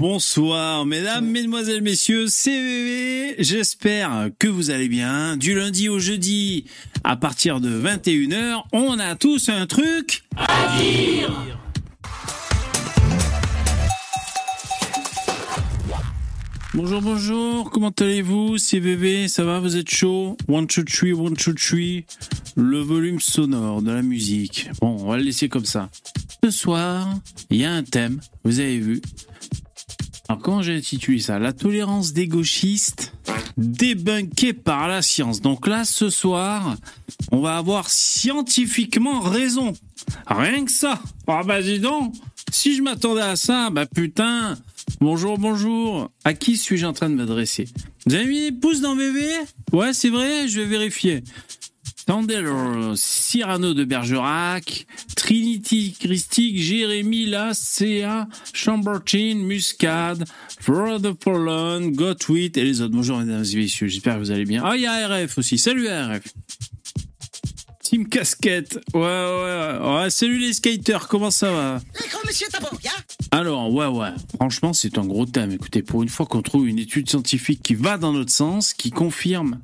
Bonsoir, mesdames, mesdemoiselles, messieurs, CVV. J'espère que vous allez bien. Du lundi au jeudi, à partir de 21h, on a tous un truc à dire. Bonjour, bonjour, comment allez-vous? CVV, ça va, vous êtes chaud? One, two, three, one, two, three. Le volume sonore de la musique. Bon, on va le laisser comme ça. Ce soir, il y a un thème, vous avez vu. Alors comment j'ai intitulé ça? La tolérance des gauchistes débunkée par la science. Donc là, ce soir, on va avoir scientifiquement raison. Rien que ça. Ah bah dis donc, si je m'attendais à ça, bah putain. Bonjour, bonjour. À qui suis-je en train de m'adresser? Vous avez mis des pouces dans VV Ouais, c'est vrai, je vais vérifier. Tandel, Cyrano de Bergerac, Trinity Christique, Jérémy Lacea, Chambertin, Muscade, Brother Poland, Gottwit et les autres. Bonjour mesdames et messieurs, j'espère que vous allez bien. Ah, il y a RF aussi. Salut RF. Team Casquette. Ouais, ouais, ouais. ouais salut les skaters, comment ça va? Alors, ouais, ouais. Franchement, c'est un gros thème. Écoutez, pour une fois qu'on trouve une étude scientifique qui va dans notre sens, qui confirme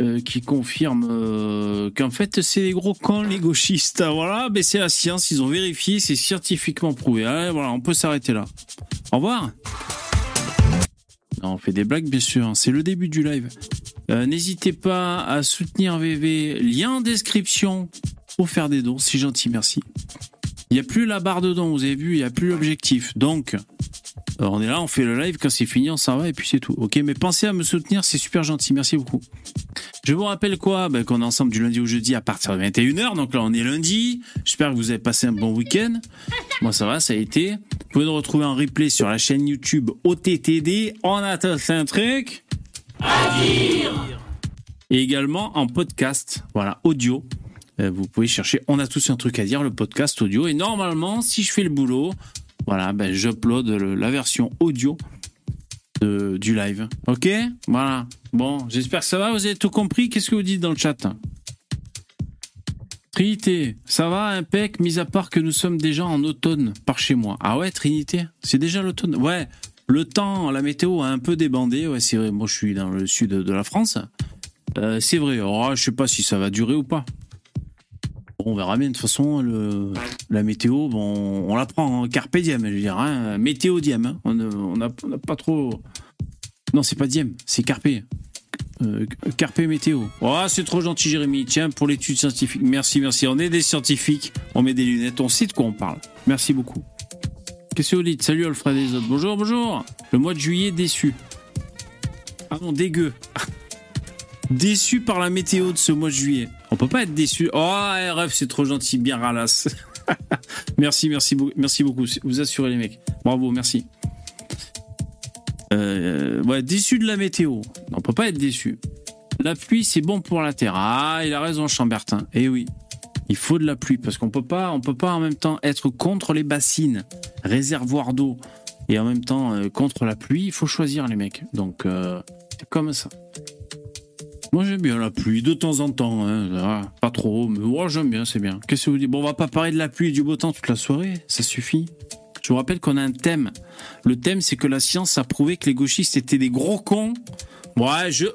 euh, qui confirme euh, qu'en fait c'est des gros cons les gauchistes. Voilà, mais c'est la science, ils ont vérifié, c'est scientifiquement prouvé. Allez, voilà, on peut s'arrêter là. Au revoir. On fait des blagues bien sûr, hein. c'est le début du live. Euh, n'hésitez pas à soutenir VV, lien en description pour faire des dons, c'est gentil, merci. Il n'y a plus la barre de dons, vous avez vu, il n'y a plus l'objectif. Donc, on est là, on fait le live, quand c'est fini, on s'en va et puis c'est tout. Ok, mais pensez à me soutenir, c'est super gentil, merci beaucoup. Je vous rappelle quoi? Ben, Qu'on est ensemble du lundi au jeudi à partir de 21h, donc là on est lundi. J'espère que vous avez passé un bon week-end. Moi ça va, ça a été. Vous pouvez nous retrouver en replay sur la chaîne YouTube OTTD. On a tous un truc à dire Et également en podcast, voilà, audio. Euh, vous pouvez chercher On a tous un truc à dire, le podcast audio. Et normalement, si je fais le boulot, voilà, ben, j'upload la version audio du live. Ok? Voilà. Bon, j'espère que ça va. Vous avez tout compris? Qu'est-ce que vous dites dans le chat? Trinité, ça va, impec, mis à part que nous sommes déjà en automne par chez moi. Ah ouais, Trinité? C'est déjà l'automne? Ouais, le temps, la météo a un peu débandé. Ouais, c'est vrai. Moi, je suis dans le sud de la France. Euh, c'est vrai. Oh, je sais pas si ça va durer ou pas on verra bien. De toute façon, la météo, on la prend en carpe diem, je veux dire. Hein, météo diem. Hein. On n'a pas trop. Non, c'est pas diem, c'est carpe. Euh, carpe météo. Oh, c'est trop gentil, Jérémy. Tiens, pour l'étude scientifique. Merci, merci. On est des scientifiques. On met des lunettes. On sait de quoi on parle. Merci beaucoup. Qu'est-ce que vous dites? Salut, Alfred et les autres. Bonjour, bonjour. Le mois de juillet, déçu. Ah non, dégueu. déçu par la météo de ce mois de juillet. On peut pas être déçu. Oh, RF, c'est trop gentil, bien ralasse. merci, merci, merci beaucoup. Vous assurez les mecs. Bravo, merci. Euh, ouais, déçu de la météo. On peut pas être déçu. La pluie, c'est bon pour la terre. Ah, il a raison, Chambertin. Eh oui, il faut de la pluie parce qu'on peut pas, on peut pas en même temps être contre les bassines, réservoirs d'eau, et en même temps euh, contre la pluie. Il faut choisir les mecs. Donc euh, c'est comme ça. Moi j'aime bien la pluie de temps en temps, hein. pas trop, mais moi j'aime bien, c'est bien. Qu'est-ce que vous dites? Bon, on va pas parler de la pluie et du beau temps toute la soirée, ça suffit. Je vous rappelle qu'on a un thème. Le thème, c'est que la science a prouvé que les gauchistes étaient des gros cons. Ouais, je,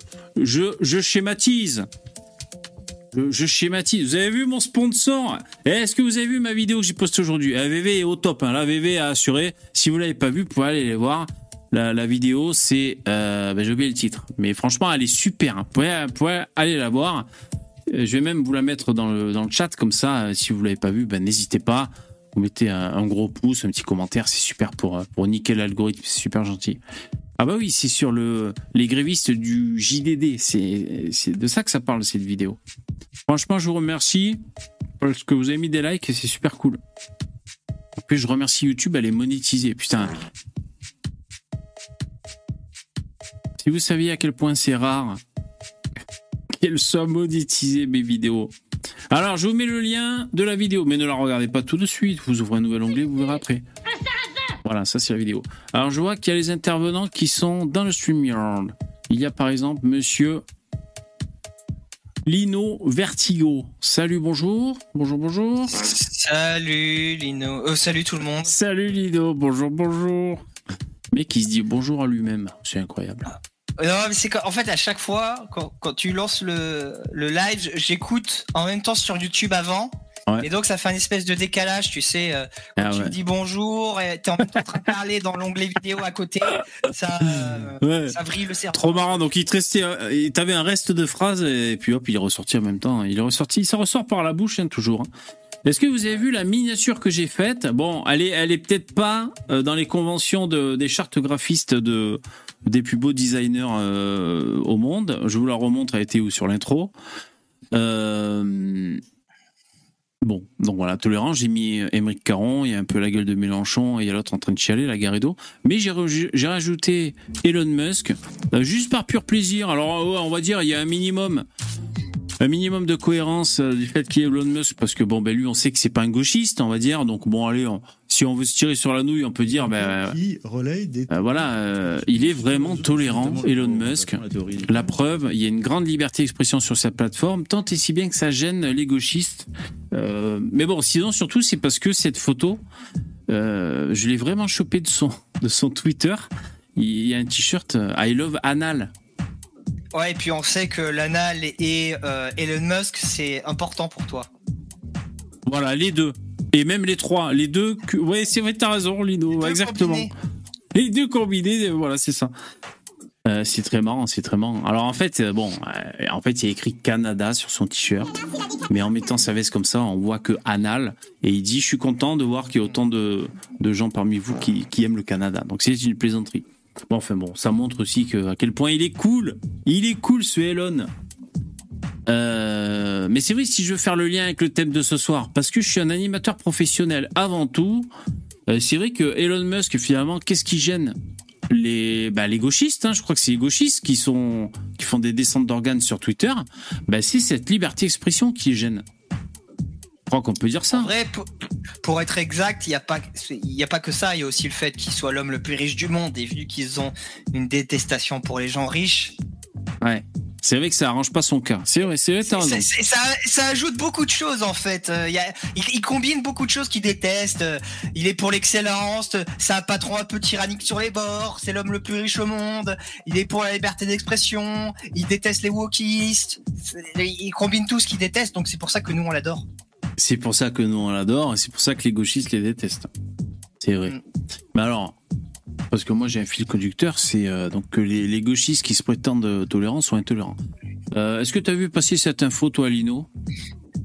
je, je schématise. Je, schématise. Vous avez vu mon sponsor? Est-ce que vous avez vu ma vidéo que j'ai postée aujourd'hui? VV est au top. Hein. La VV a assuré. Si vous l'avez pas vu, vous pouvez aller les voir. La, vidéo, c'est... Euh, ben, j'ai oublié le titre. Mais franchement, elle est super. Hein. Vous, pouvez, aller la voir. Euh, je vais même vous la mettre dans le, chat. Comme ça, euh, si vous ne l'avez pas vu, ben, n'hésitez pas. Vous mettez un, gros pouce, un petit commentaire. C'est super pour, pour niquer l'algorithme. C'est super gentil. Ah bah oui, c'est sur le, les grévistes du JDD. C'est de ça que ça parle, cette vidéo. Franchement, je vous remercie parce que vous avez mis des likes et c'est super cool. En plus, je remercie YouTube, elle est monétisée. Putain, Si vous saviez à quel point c'est rare qu'elles soient monétisées mes vidéos. Alors, je vous mets le lien de la vidéo, mais ne la regardez pas tout de suite. Vous ouvrez un nouvel onglet, vous verrez après. Voilà, ça c'est la vidéo. Alors, je vois qu'il y a les intervenants qui sont dans le StreamYard. Il y a par exemple monsieur Lino Vertigo. Salut, bonjour. Bonjour, bonjour. Salut Lino. Euh, salut tout le monde. Salut Lino, bonjour, bonjour. mec qui se dit bonjour à lui-même. C'est incroyable. Non, mais c'est en fait à chaque fois quand, quand tu lances le, le live, j'écoute en même temps sur YouTube avant. Et donc ça fait un espèce de décalage, tu sais. Euh, quand ah tu me dis bonjour et t'es en train de parler dans l'onglet vidéo à côté, ça, ça vrille le cerveau. Trop marrant. Donc il te restait, euh, t'avais un reste de phrase et puis hop, il est ressorti en même temps. Il est ressorti, ça ressort par la bouche hein, toujours. Hein. Est-ce que vous avez vu la miniature que j'ai faite Bon, elle est, peut-être pas euh, dans les conventions de, des chartes graphistes de des plus beaux designers euh, au monde. Je vous la remontre, elle était où sur l'intro. Euh, bon, donc voilà, tolérant. J'ai mis Émeric Caron, il y a un peu la gueule de Mélenchon et il y a l'autre en train de chialer, la Garrido. Mais j'ai rajouté Elon Musk, juste par pur plaisir. Alors, on va dire, il y a un minimum un minimum de cohérence euh, du fait qu'il y ait Elon Musk, parce que bon, ben lui, on sait que c'est pas un gauchiste, on va dire. Donc bon, allez, si on veut se tirer sur la nouille, on peut dire, ben euh, voilà, euh, il est vraiment tolérant, Elon Musk. La preuve, il y a une grande liberté d'expression sur sa plateforme, tant et si bien que ça gêne les gauchistes. mais bon, sinon, surtout, c'est parce que cette photo, je l'ai vraiment chopé de son de son Twitter. Il y a un t-shirt I love anal Ouais, et puis on sait que l'anal et euh, Elon Musk, c'est important pour toi. Voilà, les deux. Et même les trois. Les deux. Ouais, c'est vrai, t'as raison, Lino. Exactement. Les deux combinés, voilà, c'est ça. Euh, c'est très marrant, c'est très marrant. Alors en fait, euh, bon, en fait, il y a écrit Canada sur son t-shirt, mais en mettant sa veste comme ça, on voit que anal, et il dit, je suis content de voir qu'il y a autant de, gens parmi vous qui, qui aiment le Canada. Donc c'est une plaisanterie. Bon, enfin bon, ça montre aussi à quel point il est cool. Il est cool ce Elon. Euh, mais c'est vrai si je veux faire le lien avec le thème de ce soir, parce que je suis un animateur professionnel avant tout. Euh, c'est vrai que Elon Musk finalement, qu'est-ce qui gêne les, bah, les gauchistes, hein, je crois que c'est les gauchistes qui sont qui font des descentes d'organes sur Twitter. Bah, c'est cette liberté d'expression qui gêne. Je crois qu'on peut dire ça. En vrai, pour, être exact, il n'y a, pas, y a pas que ça. Il y a aussi le fait qu'il soit l'homme le plus riche du monde. Et vu qu'ils ont une détestation pour les gens riches. Ouais. C'est vrai que ça arrange pas son cas. C'est vrai, c'est vrai, ça, ça, ajoute beaucoup de choses en fait. Euh, il, combine beaucoup de choses qu'il déteste. Euh, il est pour l'excellence. C'est un patron un peu tyrannique sur les bords. C'est l'homme le plus riche au monde. Il est pour la liberté d'expression. Il déteste les wokistes. Il combine tout ce qu'il déteste. Donc c'est pour ça que nous on l'adore. C'est pour ça que nous on l'adore et c'est pour ça que les gauchistes les détestent. C'est vrai. Mm. Mais alors, parce que moi j'ai un fil conducteur, c'est euh, donc que les, gauchistes qui se prétendent tolérants sont intolérants. Euh, est-ce que tu as vu passer cette info, toi, Lino?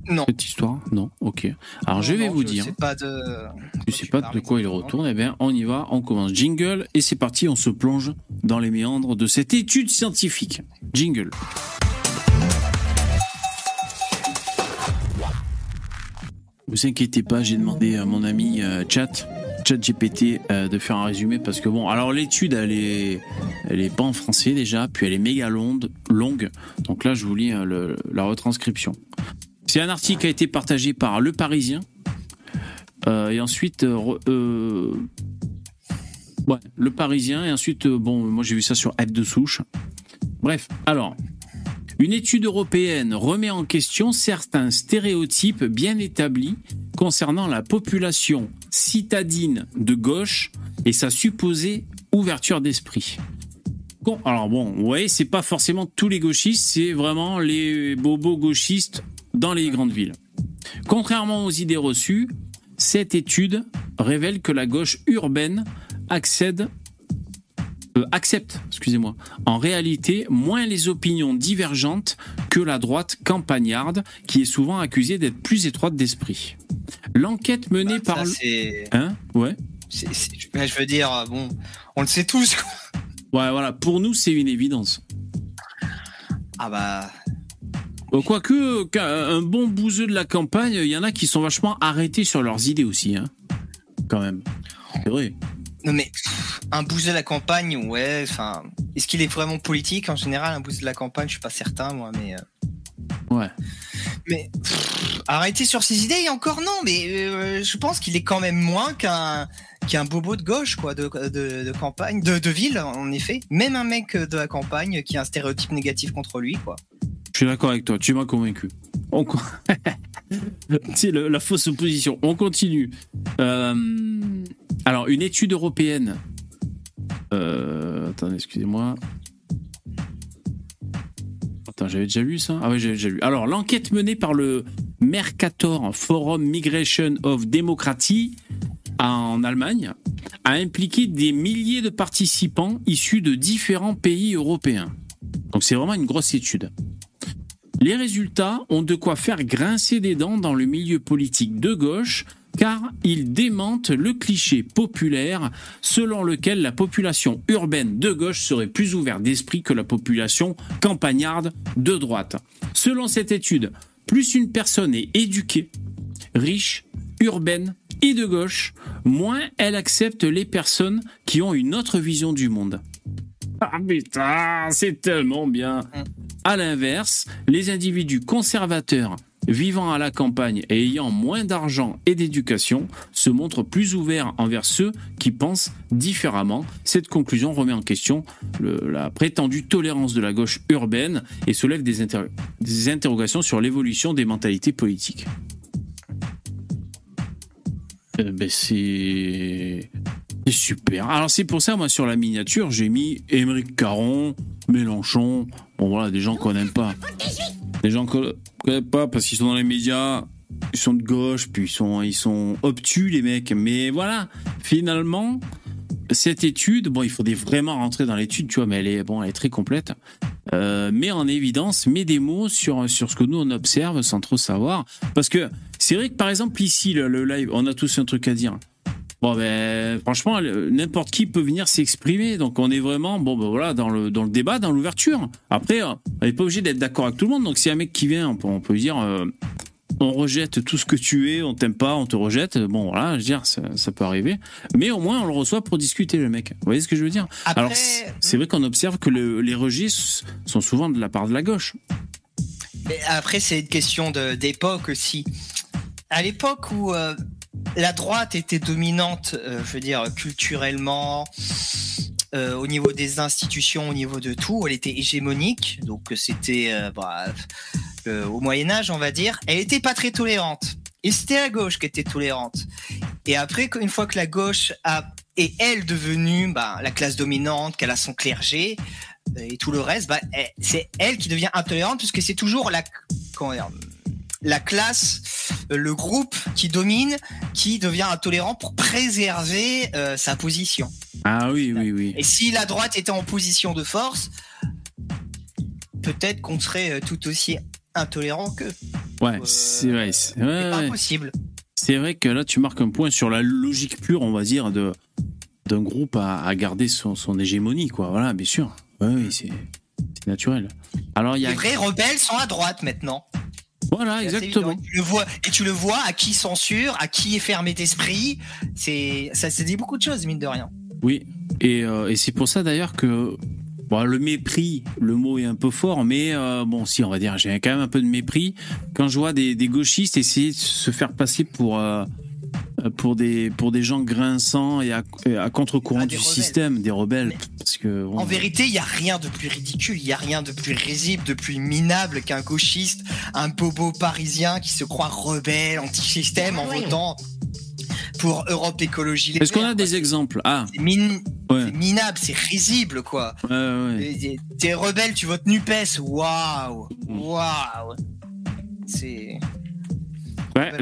Non. Cette histoire? Non Ok. Alors je vais vous dire. Sais pas de... Tu sais pas de quoi il retourne. Eh bien, on y va, on commence. Jingle et c'est parti, on se plonge dans les méandres de cette étude scientifique. Jingle. Vous inquiétez pas, j'ai demandé à mon ami euh, Chat, Chat GPT, euh, de faire un résumé parce que bon, alors l'étude elle est, elle est pas en français déjà, puis elle est méga longue, longue. Donc là, je vous lis euh, la retranscription. C'est un article qui a été partagé par Le Parisien et ensuite, ouais, Le Parisien et ensuite, bon, moi j'ai vu ça sur Aide de souche. Bref, alors une étude européenne remet en question certains stéréotypes bien établis concernant la population citadine de gauche et sa supposée ouverture d'esprit. Alors bon, vous voyez, c'est pas forcément tous les gauchistes, c'est vraiment les bobos gauchistes dans les grandes villes. Contrairement aux idées reçues, cette étude révèle que la gauche urbaine accède euh, accepte, excusez-moi, en réalité moins les opinions divergentes que la droite campagnarde, qui est souvent accusée d'être plus étroite d'esprit. L'enquête menée bah, par... Hein Ouais. je veux dire, bon, on le sait tous. Ouais, voilà, pour nous, c'est une évidence. Ah bah... Euh, quoique, un bon bouseux de la campagne, il y en a qui sont vachement arrêtés sur leurs idées aussi, hein. Quand même. C'est vrai. Non mais un boost de la campagne, ouais. Enfin, est-ce qu'il est vraiment politique en général un boost de la campagne? Je suis pas certain moi, mais. Euh. Ouais. Mais arrêter sur ses idées encore non, mais euh, je pense qu'il est quand même moins qu'un qu'un bobo de gauche quoi, de, de, campagne, de, de ville en effet. Même un mec de la campagne qui a un stéréotype négatif contre lui quoi. Je suis d'accord avec toi, tu m'as convaincu. On... C'est la fausse opposition. On continue. Euh, alors, une étude européenne Euh, attendez, excusez-moi. Attends, j'avais déjà lu ça? Ah oui, j'avais déjà lu. Alors, l'enquête menée par le Mercator Forum Migration of Democracy en Allemagne a impliqué des milliers de participants issus de différents pays européens. Donc c'est vraiment une grosse étude. Les résultats ont de quoi faire grincer des dents dans le milieu politique de gauche car ils démentent le cliché populaire selon lequel la population urbaine de gauche serait plus ouverte d'esprit que la population campagnarde de droite. Selon cette étude, plus une personne est éduquée, riche, urbaine et de gauche, moins elle accepte les personnes qui ont une autre vision du monde. Ah putain, c'est tellement bien. À l'inverse, les individus conservateurs vivant à la campagne et ayant moins d'argent et d'éducation se montrent plus ouverts envers ceux qui pensent différemment. Cette conclusion remet en question la prétendue tolérance de la gauche urbaine et soulève des, inter- des interrogations sur l'évolution des mentalités politiques. Euh, ben, c'est super. Alors c'est pour ça, moi, sur la miniature, j'ai mis Émeric Caron, Mélenchon. Bon voilà, des gens qu'on n'aime pas. Des gens qu'on connaît pas parce qu'ils sont dans les médias, ils sont de gauche, puis ils sont, ils sont obtus les mecs. Mais voilà, finalement, cette étude, bon, il faudrait vraiment rentrer dans l'étude, tu vois, mais elle est, bon, elle est très complète. Euh, met en évidence, met des mots sur, sur ce que nous on observe sans trop savoir. Parce que c'est vrai que par exemple ici, le, le live, on a tous un truc à dire. Bon ben franchement n'importe qui peut venir s'exprimer. Donc on est vraiment bon ben voilà dans le dans le débat dans l'ouverture. Après euh, on n'est pas obligé d'être d'accord avec tout le monde. Donc si un mec qui vient on peut, on peut lui dire euh, on rejette tout ce que tu es on t'aime pas on te rejette. Bon voilà je veux dire ça, ça peut arriver. Mais au moins on le reçoit pour discuter le mec. Vous voyez ce que je veux dire? Après, alors c'est c'est vrai qu'on observe que le- les registres sont souvent de la part de la gauche. Mais après, c'est une question d'époque aussi. À l'époque où euh, la droite était dominante, euh, je veux dire, culturellement, euh, au niveau des institutions, au niveau de tout, elle était hégémonique. Donc c'était euh, bah, au Moyen Âge, on va dire. Elle était pas très tolérante. Et c'était la gauche qui était tolérante. Et après, une fois que la gauche a est elle devenue bah, la classe dominante, qu'elle a son clergé et tout le reste, bah, c'est elle qui devient intolérante puisque c'est toujours la la classe, euh, le groupe qui domine, qui devient intolérant pour préserver euh, sa position. ah oui oui oui Et si la droite était en position de force, peut-être qu'on serait euh, tout aussi intolérant qu'eux. ouais Euh, c'est vrai c'est ouais, pas ouais. impossible. C'est vrai que là, tu marques un point sur la logique pure, on va dire, de d'un groupe à, à garder son, son hégémonie, quoi. Voilà, bien sûr. Ouais, oui, c'est c'est naturel. Alors, il y a. Les vrais rebelles sont à droite maintenant. Voilà, exactement. évident. Tu le vois, et tu le vois à qui censure, à qui est fermé d'esprit. C'est, ça se dit beaucoup de choses, mine de rien. Oui. Et, euh, et c'est pour ça, d'ailleurs, que. Bon, le mépris, le mot est un peu fort, mais euh, bon, si, on va dire, j'ai quand même un peu de mépris quand je vois des, des gauchistes essayer de se faire passer pour. euh, pour des pour des gens grinçants et à, contre-courant Ah, du rebelles. système des rebelles parce que bon, En vérité, il y a rien de plus ridicule, il y a rien de plus risible, de plus minable qu'un gauchiste, un bobo parisien qui se croit rebelle, anti-système en votant pour Europe Écologie. Est-ce qu'on a quoi. des exemples? Ah C'est min- ouais c'est minable, c'est risible, quoi. ouais ouais T'es- rebelle, tu votes NUPES, waouh, waouh. C'est. Ouais,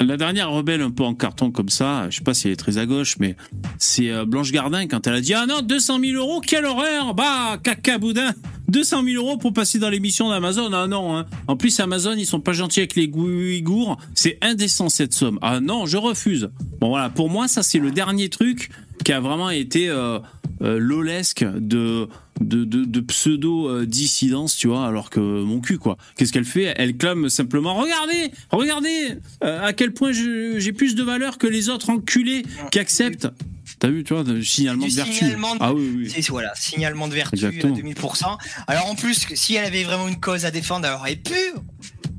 la dernière rebelle un peu en carton comme ça, je sais pas si elle est très à gauche, mais c'est euh, Blanche Gardin quand elle a dit ah non 200 000 euros quelle horreur! Bah caca boudin! 200 000 euros pour passer dans l'émission d'Amazon. Ah non hein. en plus Amazon ils sont pas gentils avec les Ouïghours. C'est indécent cette somme. Ah non je refuse. Bon voilà. Pour moi ça c'est le dernier truc qui a vraiment été euh, euh, lolesque de de, de, de pseudo euh, dissidence tu vois alors que mon cul quoi. Qu'est-ce qu'elle fait? Elle clame simplement regardez regardez euh, à quel point j'ai plus de valeur que les autres enculés qui acceptent. T'as vu tu vois de signalement de vertu. signalement de- ah oui oui. C'est voilà, signalement de vertu Exactement. à 2000%. Alors en plus, si elle avait vraiment une cause à défendre, elle aurait pu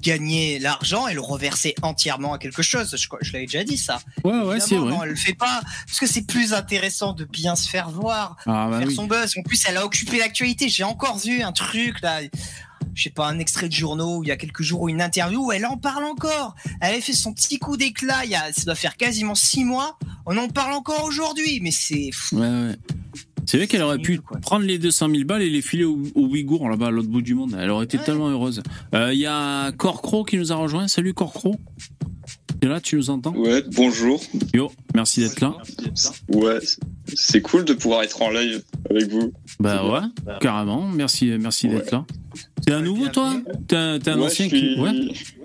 gagner l'argent et le reverser entièrement à quelque chose. Je, je l'avais déjà dit ça. ouais ouais c'est vrai Non, elle le fait pas parce que c'est plus intéressant de bien se faire voir, ah bah faire oui son buzz. En plus, elle a occupé l'actualité. J'ai encore vu un truc là. Je sais pas, un extrait de journaux il y a quelques jours ou une interview où elle en parle encore. Elle avait fait son petit coup d'éclat il y a, ça doit faire quasiment six mois. On en parle encore aujourd'hui, mais c'est fou. ouais ouais C'est vrai qu'elle aurait pu quoi. prendre les 200 000 balles et les filer aux, aux Ouïghours là-bas à l'autre bout du monde. Elle aurait été Ouais. tellement heureuse. Euh, Il y a Corcro qui nous a rejoint. Salut Corcro. T'es là, tu nous entends? Ouais, bonjour. Yo, merci d'être là. Ouais, c'est cool de pouvoir être en live avec vous. Bah ouais, carrément. Merci, merci d'être là. T'es un nouveau toi? T'es un, t'es un ouais, ancien je suis... qui. Ouais,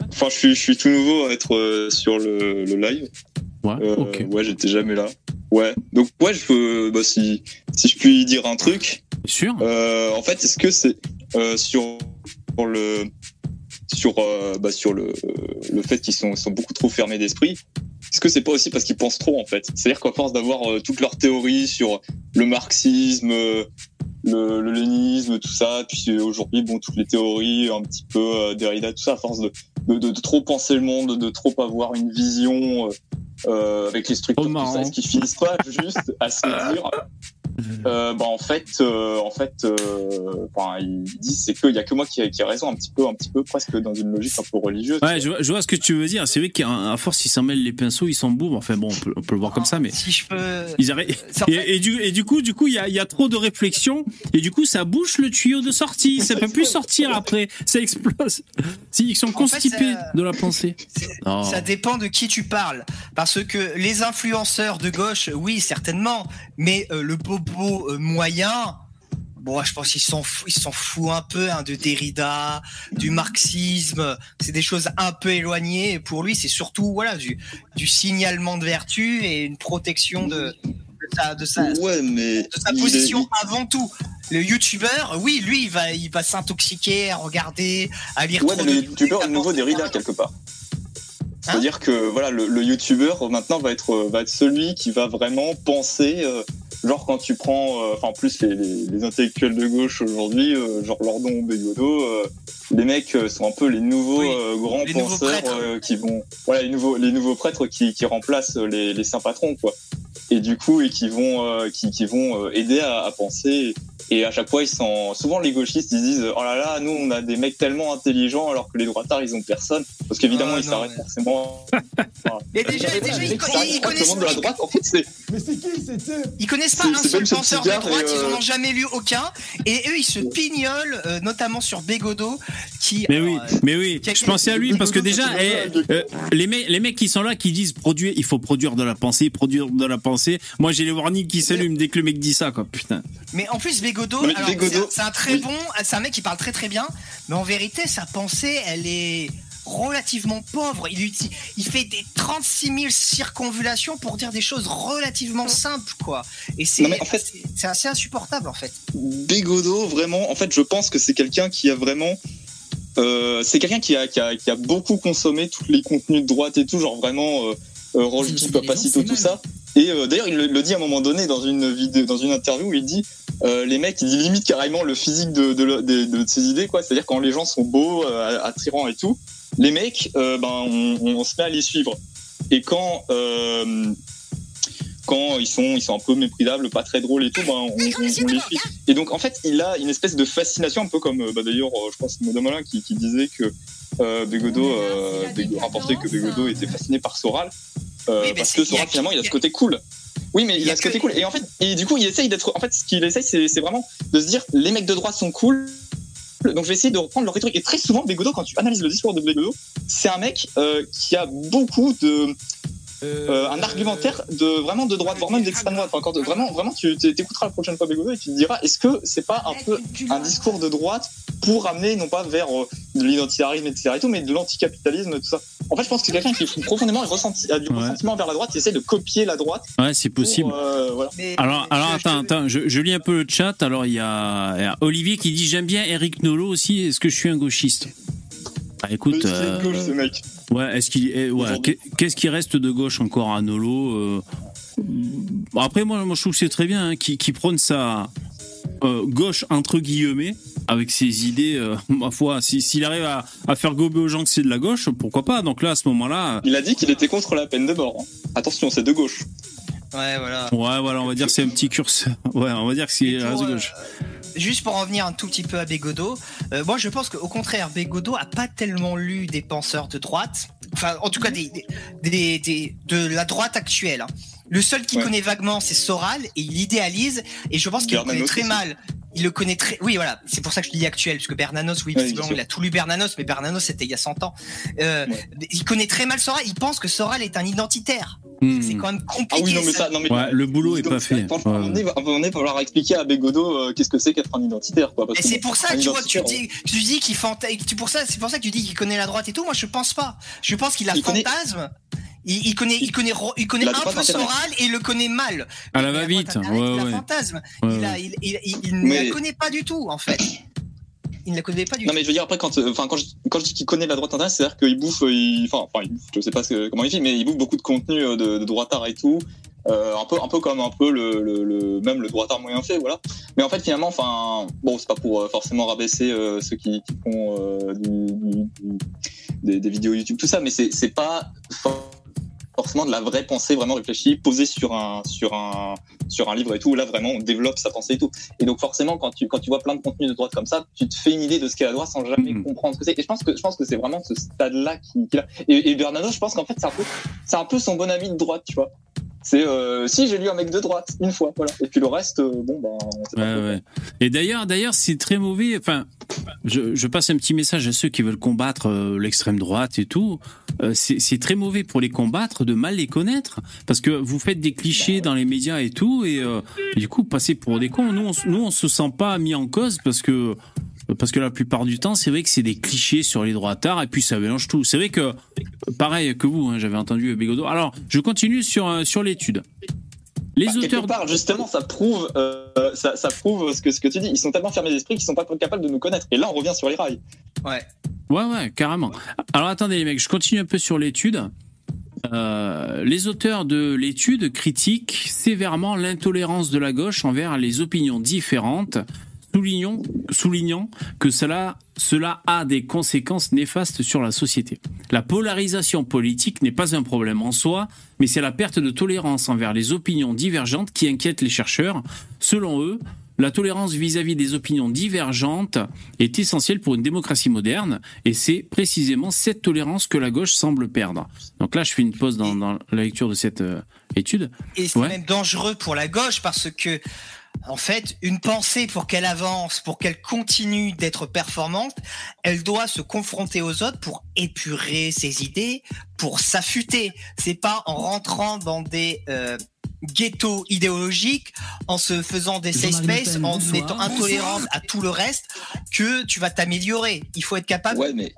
Enfin, je suis, je suis tout nouveau à être euh, sur le, le live. ouais, Euh, ok. Ouais, j'étais jamais là. Ouais. Donc ouais, je peux, bah, si, si je puis dire un truc. Sûr Euh, en fait, est-ce que c'est euh, sur, sur le sur euh, bah, sur le le fait qu'ils sont, sont beaucoup trop fermés d'esprit Est-ce que c'est pas aussi parce qu'ils pensent trop en fait? C'est-à-dire qu'à force d'avoir euh, toutes leurs théories sur le marxisme, euh, le, le léninisme, tout ça, puis aujourd'hui bon toutes les théories un petit peu euh, Derrida, tout ça, à force de, de, de, de trop penser le monde, de trop avoir une vision euh, avec les structures, Oh, qu'ils finissent pas juste à se dire euh, bah en fait, euh, en fait, euh, ils disent c'est qu'il y a que moi qui, qui a raison un petit peu, un petit peu presque dans une logique un peu religieuse. Ouais, je vois, je vois ce que tu veux dire. C'est vrai qu'à force, ils s'en mêlent les pinceaux, ils s'embourbent. Enfin bon, on peut, on peut le voir comme ça, mais Si je peux. ils arrêtent. Fait- Et, et du, et du coup, du coup, il y a, il y a trop de réflexion et du coup, ça bouche le tuyau de sortie. Ça peut plus sortir après. Ça explose. Si, ils sont En fait, constipés ça- de la pensée. Oh. Ça dépend de qui tu parles. Parce que les influenceurs de gauche, oui, certainement. Mais euh, le bobo euh, moyen, bon, je pense qu'ils s'en fou- ils s'en un peu hein, de Derrida, du marxisme. C'est des choses un peu éloignées. Et pour lui, c'est surtout voilà du, du signalement de vertu et une protection de, de sa, de sa, ouais, mais de sa est- position avant tout. Le youtubeur, oui, lui, il va, il va s'intoxiquer à regarder, à lire Ouais, trop mais de le youtubeur le nouveau Derrida quelque part. Hein? C'est-à-dire que voilà, le, le youtubeur maintenant va être va être celui qui va vraiment penser. euh, genre quand tu prends, euh, enfin en plus les, les, les intellectuels de gauche aujourd'hui, euh, genre Lordon, Bégodeau, euh, les mecs euh, sont un peu les nouveaux Oui, euh, grands les nouveaux penseurs euh, qui vont, voilà les nouveaux les nouveaux prêtres qui, qui remplacent les, les saints patrons quoi. Et du coup et qui vont euh, qui, qui vont euh, aider à, à penser. Et à chaque fois ils sont souvent les gauchistes ils disent oh là là nous on a des mecs tellement intelligents alors que les droitards ils ont personne parce qu'évidemment Ah, ils s'arrêtent mais- forcément Mais déjà, déjà, ils, tout le connaissent, monde de la droite en fait c'est Mais c'est qui c'était ils connaissent pas un seul penseur de droite, et, ils en euh, ont jamais lu aucun. Et eux, ils se pignolent, euh, notamment sur Bégodeau, qui. Mais alors, oui, euh, mais oui, je pensais à lui parce que déjà, eh, euh, les mecs, les mecs qui sont là, qui disent produire, il faut produire de la pensée, produire de la pensée. Moi, j'ai les warnings qui s'allument dès que le mec dit ça, quoi. Putain. Mais en plus, Bégodeau, c'est un- c'est un très oui. bon, c'est un mec qui parle très très bien, mais en vérité, sa pensée, elle est relativement pauvre. Il, il fait des 36 000 circonvulations pour dire des choses relativement simples, quoi. Et c'est en fait- assez insupportable, en fait. Bégodeau, vraiment, en fait, je pense que c'est quelqu'un qui a vraiment. Euh, c'est quelqu'un qui a, qui, a, qui a beaucoup consommé tous les contenus de droite et tout, genre vraiment euh, euh, une Papacito, tout ça. Et euh, d'ailleurs, il le, le dit à un moment donné dans une vidéo, dans une interview où il dit euh, les mecs, il limite carrément le physique de, de, de, de ses idées, quoi. C'est-à-dire quand les gens sont beaux, euh, attirants et tout, les mecs, euh, ben, on, on se met à les suivre. Et quand euh, quand ils sont ils sont un peu méprisables, pas très drôles et tout, ben, on, on- on les suit. Et donc en fait, il a une espèce de fascination, un peu comme euh, bah, d'ailleurs, je crois que c'est Madame Alain qui, qui disait que euh, Bégodeau euh, Bégo- rapportait que Bégodeau était fasciné par Soral, Oui, parce que Soral finalement il a ce côté cool. Oui, mais il a ce côté cool. Et en fait, et du coup, il essaye d'être. En fait, ce qu'il essaye, c'est vraiment de se dire les mecs de droite sont cool. Donc je vais essayer de reprendre leur rhétorique. Et très souvent, Bégodeau, quand tu analyses le discours de Bégodeau, c'est un mec euh, qui a beaucoup de euh, un argumentaire de vraiment de droite, voire même d'extrême droite. Enfin, quand vraiment, vraiment, tu t'écouteras la prochaine fois Bégodeau et tu te diras, est-ce que c'est pas un peu un discours de droite pour amener non pas vers euh, de l'identitarisme etc et tout, mais de l'anticapitalisme tout ça? En fait, je pense que c'est quelqu'un qui profondément ressenti, a du Ouais. ressentiment vers la droite, qui essaie de copier la droite. Ouais, c'est pour, possible. euh, voilà. Alors, alors attends, je- attends, je, je lis un peu le chat. Alors, il y y a Olivier qui dit J'aime bien Eric Nolot aussi. Est-ce que je suis un gauchiste? Bah, écoute, c'est euh, gauche, ce mec. ouais, est-ce qu'il, est- ouais, qu'est-ce qui reste de gauche encore à Nolo euh, Après, moi, moi, je trouve que c'est très bien hein, qui, qui prône sa euh, gauche entre guillemets avec ses idées. euh, ma foi, si- s'il arrive à, à faire gober aux gens que c'est de la gauche, pourquoi pas? Donc là, à ce moment-là, Il a dit qu'il était contre la peine de mort. hein. Attention, c'est de gauche. Ouais, voilà. ouais, voilà, on va dire que c'est un petit curseur. Ouais, on va dire que c'est la pour, gauche. euh, juste pour en venir un tout petit peu à Bégodeau, euh, moi je pense qu'au contraire, Bégodeau a pas tellement lu des penseurs de droite, enfin en tout cas des, des, des- des- de la droite actuelle. hein. Le seul qui Ouais. connaît vaguement, c'est Soral, et il idéalise, et je pense qu'il le connaît Bernanos très aussi. mal. Il le connaît très. Oui, voilà. C'est pour ça que je dis actuel, parce que Bernanos, oui, Ouais, il a tout lu Bernanos, mais Bernanos, c'était il y a 100 ans. Euh, Ouais. Il connaît très mal Soral. Il pense que Soral est un identitaire. Hmm. C'est quand même compliqué. Ah oui, non, mais ça. ça, non, mais. Ouais, le boulot est pas fait. Ouais. un moment donné, il va falloir expliquer à Bégodeau euh, qu'est-ce que c'est qu'être un identitaire, quoi. Parce Et que c'est pour ça, un tu vois, que tu dis, tu dis qu'il fanta... tu pour ça, c'est pour ça que tu dis qu'il connaît la droite et tout. Moi, je pense pas. Je pense qu'il a Il connaît- fantasme. Il, il connaît, il connaît, ro- il connaît La un peu Internet. Soral et il le connaît mal. À la va-vite. Ouais, il a fantasme. Il, a, ouais. il, il, il- il ne la connaît pas du tout, en fait. Il ne la connaît pas du Non tout. mais je veux dire après quand euh, enfin quand je, quand je dis qu'il connaît la droite internet c'est à dire qu'il bouffe euh, il, enfin enfin je sais pas comment il fait mais il bouffe beaucoup de contenu euh, de, de droitard et tout euh, un peu un peu comme un peu le, le, le- même le droitard moyen fait voilà mais en fait finalement enfin bon c'est pas pour euh, forcément rabaisser euh, ceux qui, qui font du, du- du- des, des vidéos YouTube tout ça mais c'est c'est pas forcément de la vraie pensée vraiment réfléchie posée sur un sur un sur un livre et tout là vraiment on développe sa pensée et tout et donc forcément, quand tu quand tu vois plein de contenus de droite comme ça, tu te fais une idée de ce qu'est la droite sans jamais Mhm. comprendre ce que c'est. Et je pense que je pense que c'est vraiment ce stade-là qui, qui l'a. Et, et Bernanos, je pense qu'en fait c'est un peu c'est un peu son bon ami de droite, tu vois. C'est euh, si j'ai lu un mec de droite une fois, voilà. Et puis le reste, euh, bon ben. Ouais, ouais. Et d'ailleurs, d'ailleurs, c'est très mauvais. Enfin, je, je passe un petit message à ceux qui veulent combattre euh, l'extrême droite et tout. C'est très mauvais pour les combattre de mal les connaître parce que vous faites des clichés dans les médias et tout et du coup passez pour des cons. Nous, on, nous, on se sent pas mis en cause parce que parce que la plupart du temps, c'est vrai que c'est des clichés sur les droitards et puis ça mélange tout. C'est vrai que pareil que vous, hein, j'avais entendu Bégodeau. Alors, je continue sur euh, sur l'étude. Les Bah, auteurs part, justement, ça prouve, euh, ça, ça prouve ce que, ce que tu dis. Ils sont tellement fermés d'esprit qu'ils sont pas capables de nous connaître. Et là, on revient sur les rails. Ouais. Ouais, ouais, carrément. Alors attendez les mecs, je continue un peu sur l'étude. Euh, les auteurs de l'étude critiquent sévèrement l'intolérance de la gauche envers les opinions différentes, soulignant, soulignant que cela, cela a des conséquences néfastes sur la société. La polarisation politique n'est pas un problème en soi, mais c'est la perte de tolérance envers les opinions divergentes qui inquiète les chercheurs. Selon eux, la tolérance vis-à-vis des opinions divergentes est essentielle pour une démocratie moderne, et c'est précisément cette tolérance que la gauche semble perdre. Donc là, je fais une pause dans, dans la lecture de cette euh, étude. Et c'est Ouais. même dangereux pour la gauche parce que, en fait, une pensée pour qu'elle avance, pour qu'elle continue d'être performante, elle doit se confronter aux autres pour épurer ses idées, pour s'affûter. C'est pas en rentrant dans des euh, ghettos idéologiques, en se faisant des safe space, en étant intolérante à tout le reste, que tu vas t'améliorer. Il faut être capable Ouais, mais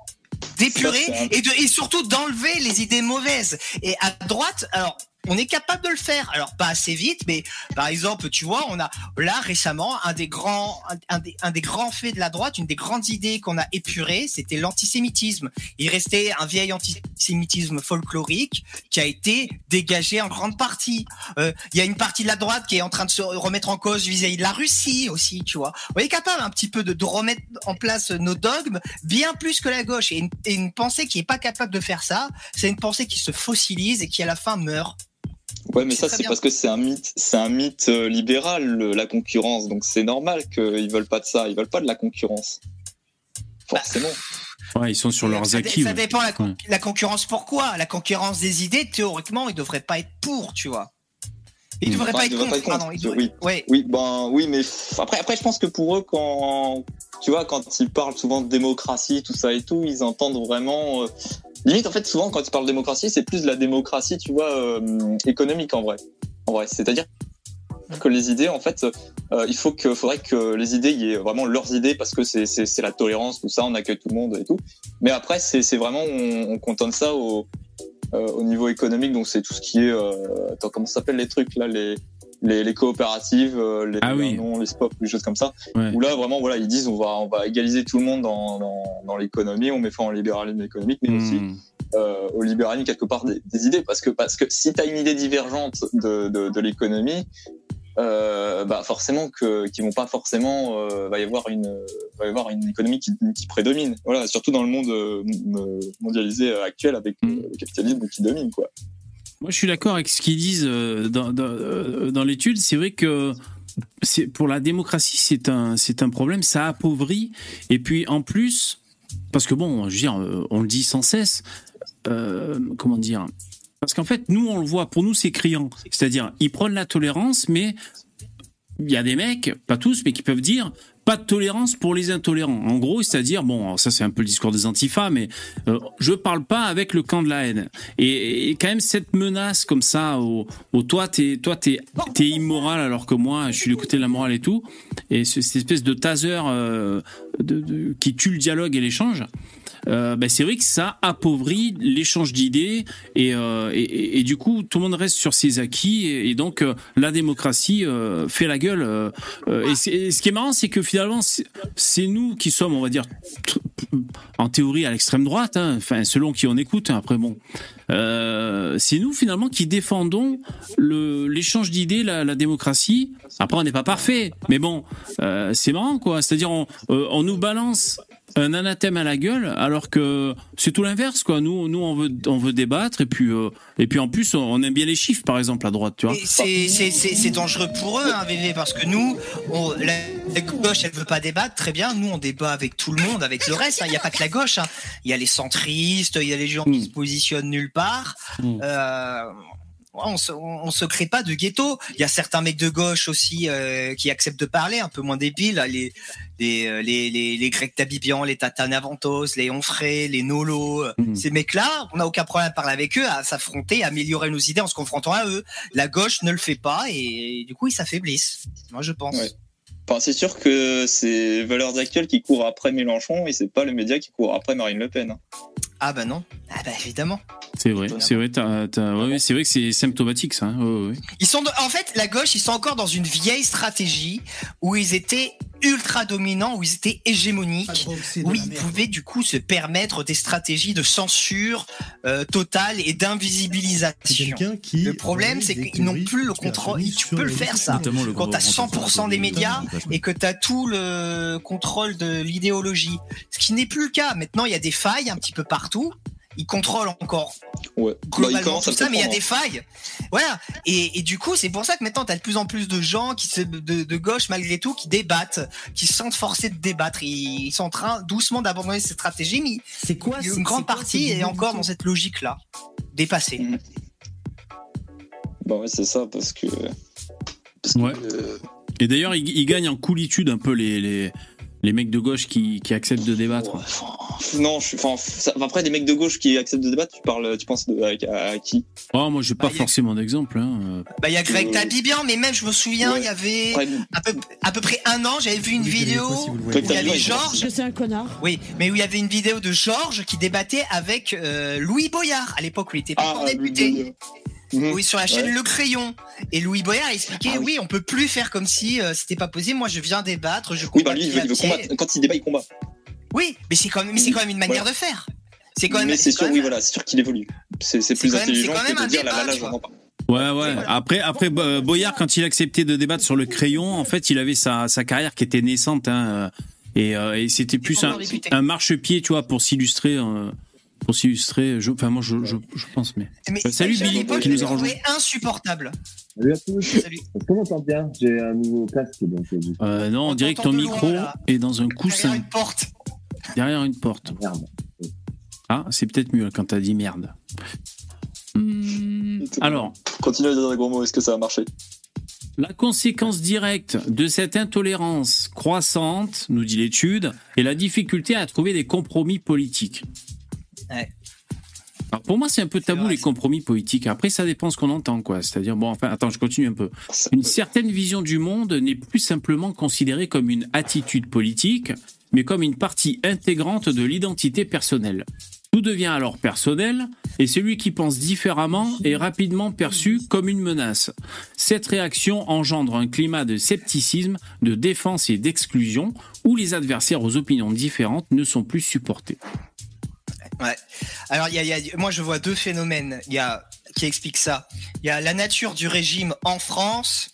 d'épurer et, et surtout d'enlever les idées mauvaises. Et à droite, alors, on est capable de le faire. Alors, pas assez vite, mais par exemple, tu vois, on a là récemment un des grands, un, des, un des grands faits de la droite, une des grandes idées qu'on a épurées, c'était l'antisémitisme. Il restait un vieil antisémitisme folklorique qui a été dégagé en grande partie. Euh, Il y a une partie de la droite qui est en train de se remettre en cause vis-à-vis de la Russie aussi, tu vois. On est capable un petit peu de, de remettre en place nos dogmes bien plus que la gauche. Et une, et une pensée qui est pas capable de faire ça, c'est une pensée qui se fossilise et qui à la fin meurt. Ouais, mais ça, c'est parce que c'est un mythe, c'est un mythe euh, libéral, le- la concurrence. Donc c'est normal qu'ils veulent pas de ça. Ils veulent pas de la concurrence. Forcément. Ouais, ils sont sur leurs ça, acquis. ça ouais. dépend la, con- Ouais. la concurrence pourquoi? La concurrence des idées, théoriquement, ils devraient pas être pour, tu vois. Ils Hmm. devraient Enfin, pas ils être contre, pas être pardon. contre, Ils devraient- oui. Ouais. Oui, ben oui, mais après, après, je pense que pour eux, quand tu vois, quand ils parlent souvent de démocratie, tout ça et tout, ils entendent vraiment. euh, Limite, en fait, souvent, quand parlent de démocratie, c'est plus de la démocratie, tu vois, euh, économique en vrai. En vrai, c'est-à-dire que les idées, en fait, euh, il faut que, faudrait que les idées, y ait vraiment leurs idées parce que c'est, c'est, la tolérance, tout ça, on accueille tout le monde et tout. Mais après, c'est, c'est vraiment, on, on cantonne ça au, euh, au niveau économique, donc c'est tout ce qui est, euh, attends, comment ça s'appelle les trucs là, les, les, les coopératives, euh, les, Ah oui. non, les spots, des choses comme ça. Ouais. Où là, vraiment, voilà, ils disent, on va, on va égaliser tout le monde dans, dans, dans l'économie, on met fin au libéralisme économique, mais aussi Hmm. euh, au libéralisme quelque part des, des idées parce que parce que si tu as une idée divergente de, de, de l'économie euh, bah forcément que qui vont pas forcément euh, va y avoir une va y avoir une économie qui, qui prédomine voilà surtout dans le monde mondialisé actuel avec euh, le capitalisme qui domine quoi Moi, je suis d'accord avec ce qu'ils disent euh, euh, dans l'étude. C'est vrai que pour la démocratie, c'est un, problème. Ça appauvrit. Et puis, en plus, parce que bon, je dire, euh, on le dit sans cesse. comment dire Parce qu'en fait, nous, on le voit, pour nous, c'est criant. C'est-à-dire, ils prennent la tolérance, mais il y a des mecs, pas tous, mais qui peuvent dire pas de tolérance pour les intolérants. En gros, c'est-à-dire, bon, ça c'est un peu le discours des antifas, mais euh, je parle pas avec le camp de la haine. Et, quand même cette menace comme ça, au, toi t'es toi t'es t'es immoral alors que moi je suis du côté de la morale et tout, et ce- cette espèce de taser euh, qui tue le dialogue et l'échange. Euh, ben, c'est vrai que ça appauvrit l'échange d'idées et, euh, et, du coup tout le monde reste sur ses acquis et, donc euh, la démocratie fait la gueule. et, ce qui est marrant, c'est que finalement c'est- nous qui sommes, on va dire, en théorie à l'extrême droite, hein, enfin selon qui on écoute. hein, après bon, c'est nous finalement qui défendons l'échange d'idées, la, démocratie. Après on n'est pas parfait, mais bon, c'est marrant quoi. C'est-à-dire on nous balance un anathème à la gueule, alors que c'est tout l'inverse, quoi. Nous, nous, on veut, on veut débattre, et puis, euh, et puis en plus, on aime bien les chiffres, par exemple, à droite, tu vois. C'est c'est- c'est- c'est dangereux pour eux, hein, VV, parce que nous, on, la, la gauche, elle veut pas débattre, très bien. Nous, on débat avec tout le monde, avec le reste. hein. Il n'y a pas que la gauche. hein. Il y a les centristes, il y a les gens qui Mm. se positionnent nulle part. Mm. Euh, on se, on, se crée pas de ghetto. Il y a certains mecs de gauche aussi euh, qui acceptent de parler, un peu moins débiles. là, Les, les, euh, les, les, les Grecs Tabibian, les Tata Navantos, les Onfray, les Nolo. euh, Mm. Ces mecs-là, on n'a aucun problème à parler avec eux, à s'affronter, à améliorer nos idées en se confrontant à eux. La gauche ne le fait pas et du coup, ils s'affaiblissent. Moi, je pense. Ouais. Enfin, c'est sûr que c'est Valeurs Actuelles qui courent après Mélenchon et c'est pas les médias qui courent après Marine Le Pen. Ah bah non. Ah bah évidemment. C'est vrai, c'est vrai, ouais, c'est vrai que c'est symptomatique, ça. hein. Ouais, ouais, ouais. Ils sont, de- en fait, la gauche, ils sont encore dans une vieille stratégie où ils étaient ultra dominants, où ils étaient hégémoniques. où ils pouvaient du coup se permettre des stratégies de censure euh, totale et d'invisibilisation. Le problème, c'est qu'ils n'ont plus le contrôle. Tu peux le faire, ça. Le Quand t'as grand 100% des médias et que tu as tout le contrôle de l'idéologie. Ce qui n'est plus le cas. Maintenant, il y a des failles un petit peu partout. Ils contrôlent encore Ouais. Bah, globalement tout ça, mais il y a des failles. Voilà. Et, et du coup, c'est pour ça que maintenant, tu as de plus en plus de gens qui se, de, de gauche, malgré tout, qui débattent, qui se sentent forcés de débattre. Ils, ils sont en train doucement d'abandonner cette stratégie, mais C'est quoi une grande partie est encore dans cette logique-là, dépassée. Mm. Bah ouais, c'est ça, parce que. Parce que Ouais. euh, Et d'ailleurs, ils, ils gagnent en coolitude un peu les, les, les mecs de gauche qui, qui acceptent de débattre. non, je suis. Enfin, après, des mecs de gauche qui acceptent de débattre, tu parles, tu penses de, à, à qui? Oh, moi, j'ai pas Bah, a- forcément d'exemple. Hein. Bah, il y a Greg Euh, Tabibian, mais même, je me souviens, Ouais. il y avait à peu, à peu près un an, j'avais vu une vidéo où il y avait Georges. c'est un connard? Oui, mais où il y avait une vidéo de Georges qui débattait avec euh, Louis Boyard, à l'époque où il était pas encore député. Mhm. Oui, sur la chaîne Ouais. Le Crayon. Et Louis Boyard expliquait, Ah oui. oui. on peut plus faire comme si euh, c'était pas possible. Moi, je viens débattre, je Oui, bah lui, il veut, il combattre. Quand il débat, il combat. Oui, mais c'est quand même, mais c'est quand même une manière de faire. C'est quand même. Mais c'est sûr, même- oui, voilà, c'est sûr qu'il évolue. C'est plus quand même- intelligent c'est quand que même de un dire là, là, débat, là, vois. pas. Ouais, ouais. Après, après Bo- Boyard, quand il acceptait de débattre sur le crayon, en fait, il avait sa, sa carrière qui était naissante. Hein, euh, et, euh, et c'était plus un, un marchepied, tu vois, pour s'illustrer. euh, pour s'illustrer. je- Enfin, moi, je, je, je pense, mais. Mais Euh, salut, Billy, qui nous a trouvais insupportable. Salut à tous. Salut. Est-ce qu'on m'entend bien J'ai un nouveau casque donc euh, je- Euh, non, on, On dirait que ton micro loin, est dans un Derrière coussin, une porte. derrière une porte. Merde. Ah, c'est peut-être mieux quand t'as dit merde. Hmm, alors, Continue à dire des gros mots, est-ce que ça va marcher La conséquence directe de cette intolérance croissante, nous dit l'étude, est la difficulté à trouver des compromis politiques. Ouais. Alors pour moi, c'est un peu tabou les compromis politiques. Après, ça dépend ce qu'on entend, quoi. C'est-à-dire, bon, enfin, attends, je continue un peu. Une certaine vision du monde n'est plus simplement considérée comme une attitude politique, mais comme une partie intégrante de l'identité personnelle. Tout devient alors personnel, et celui qui pense différemment est rapidement perçu comme une menace. Cette réaction engendre un climat de scepticisme, de défense et d'exclusion, où les adversaires aux opinions différentes ne sont plus supportés. Ouais. Alors, y y a- moi, je vois deux phénomènes y qui expliquent ça. Il y a la nature du régime en France,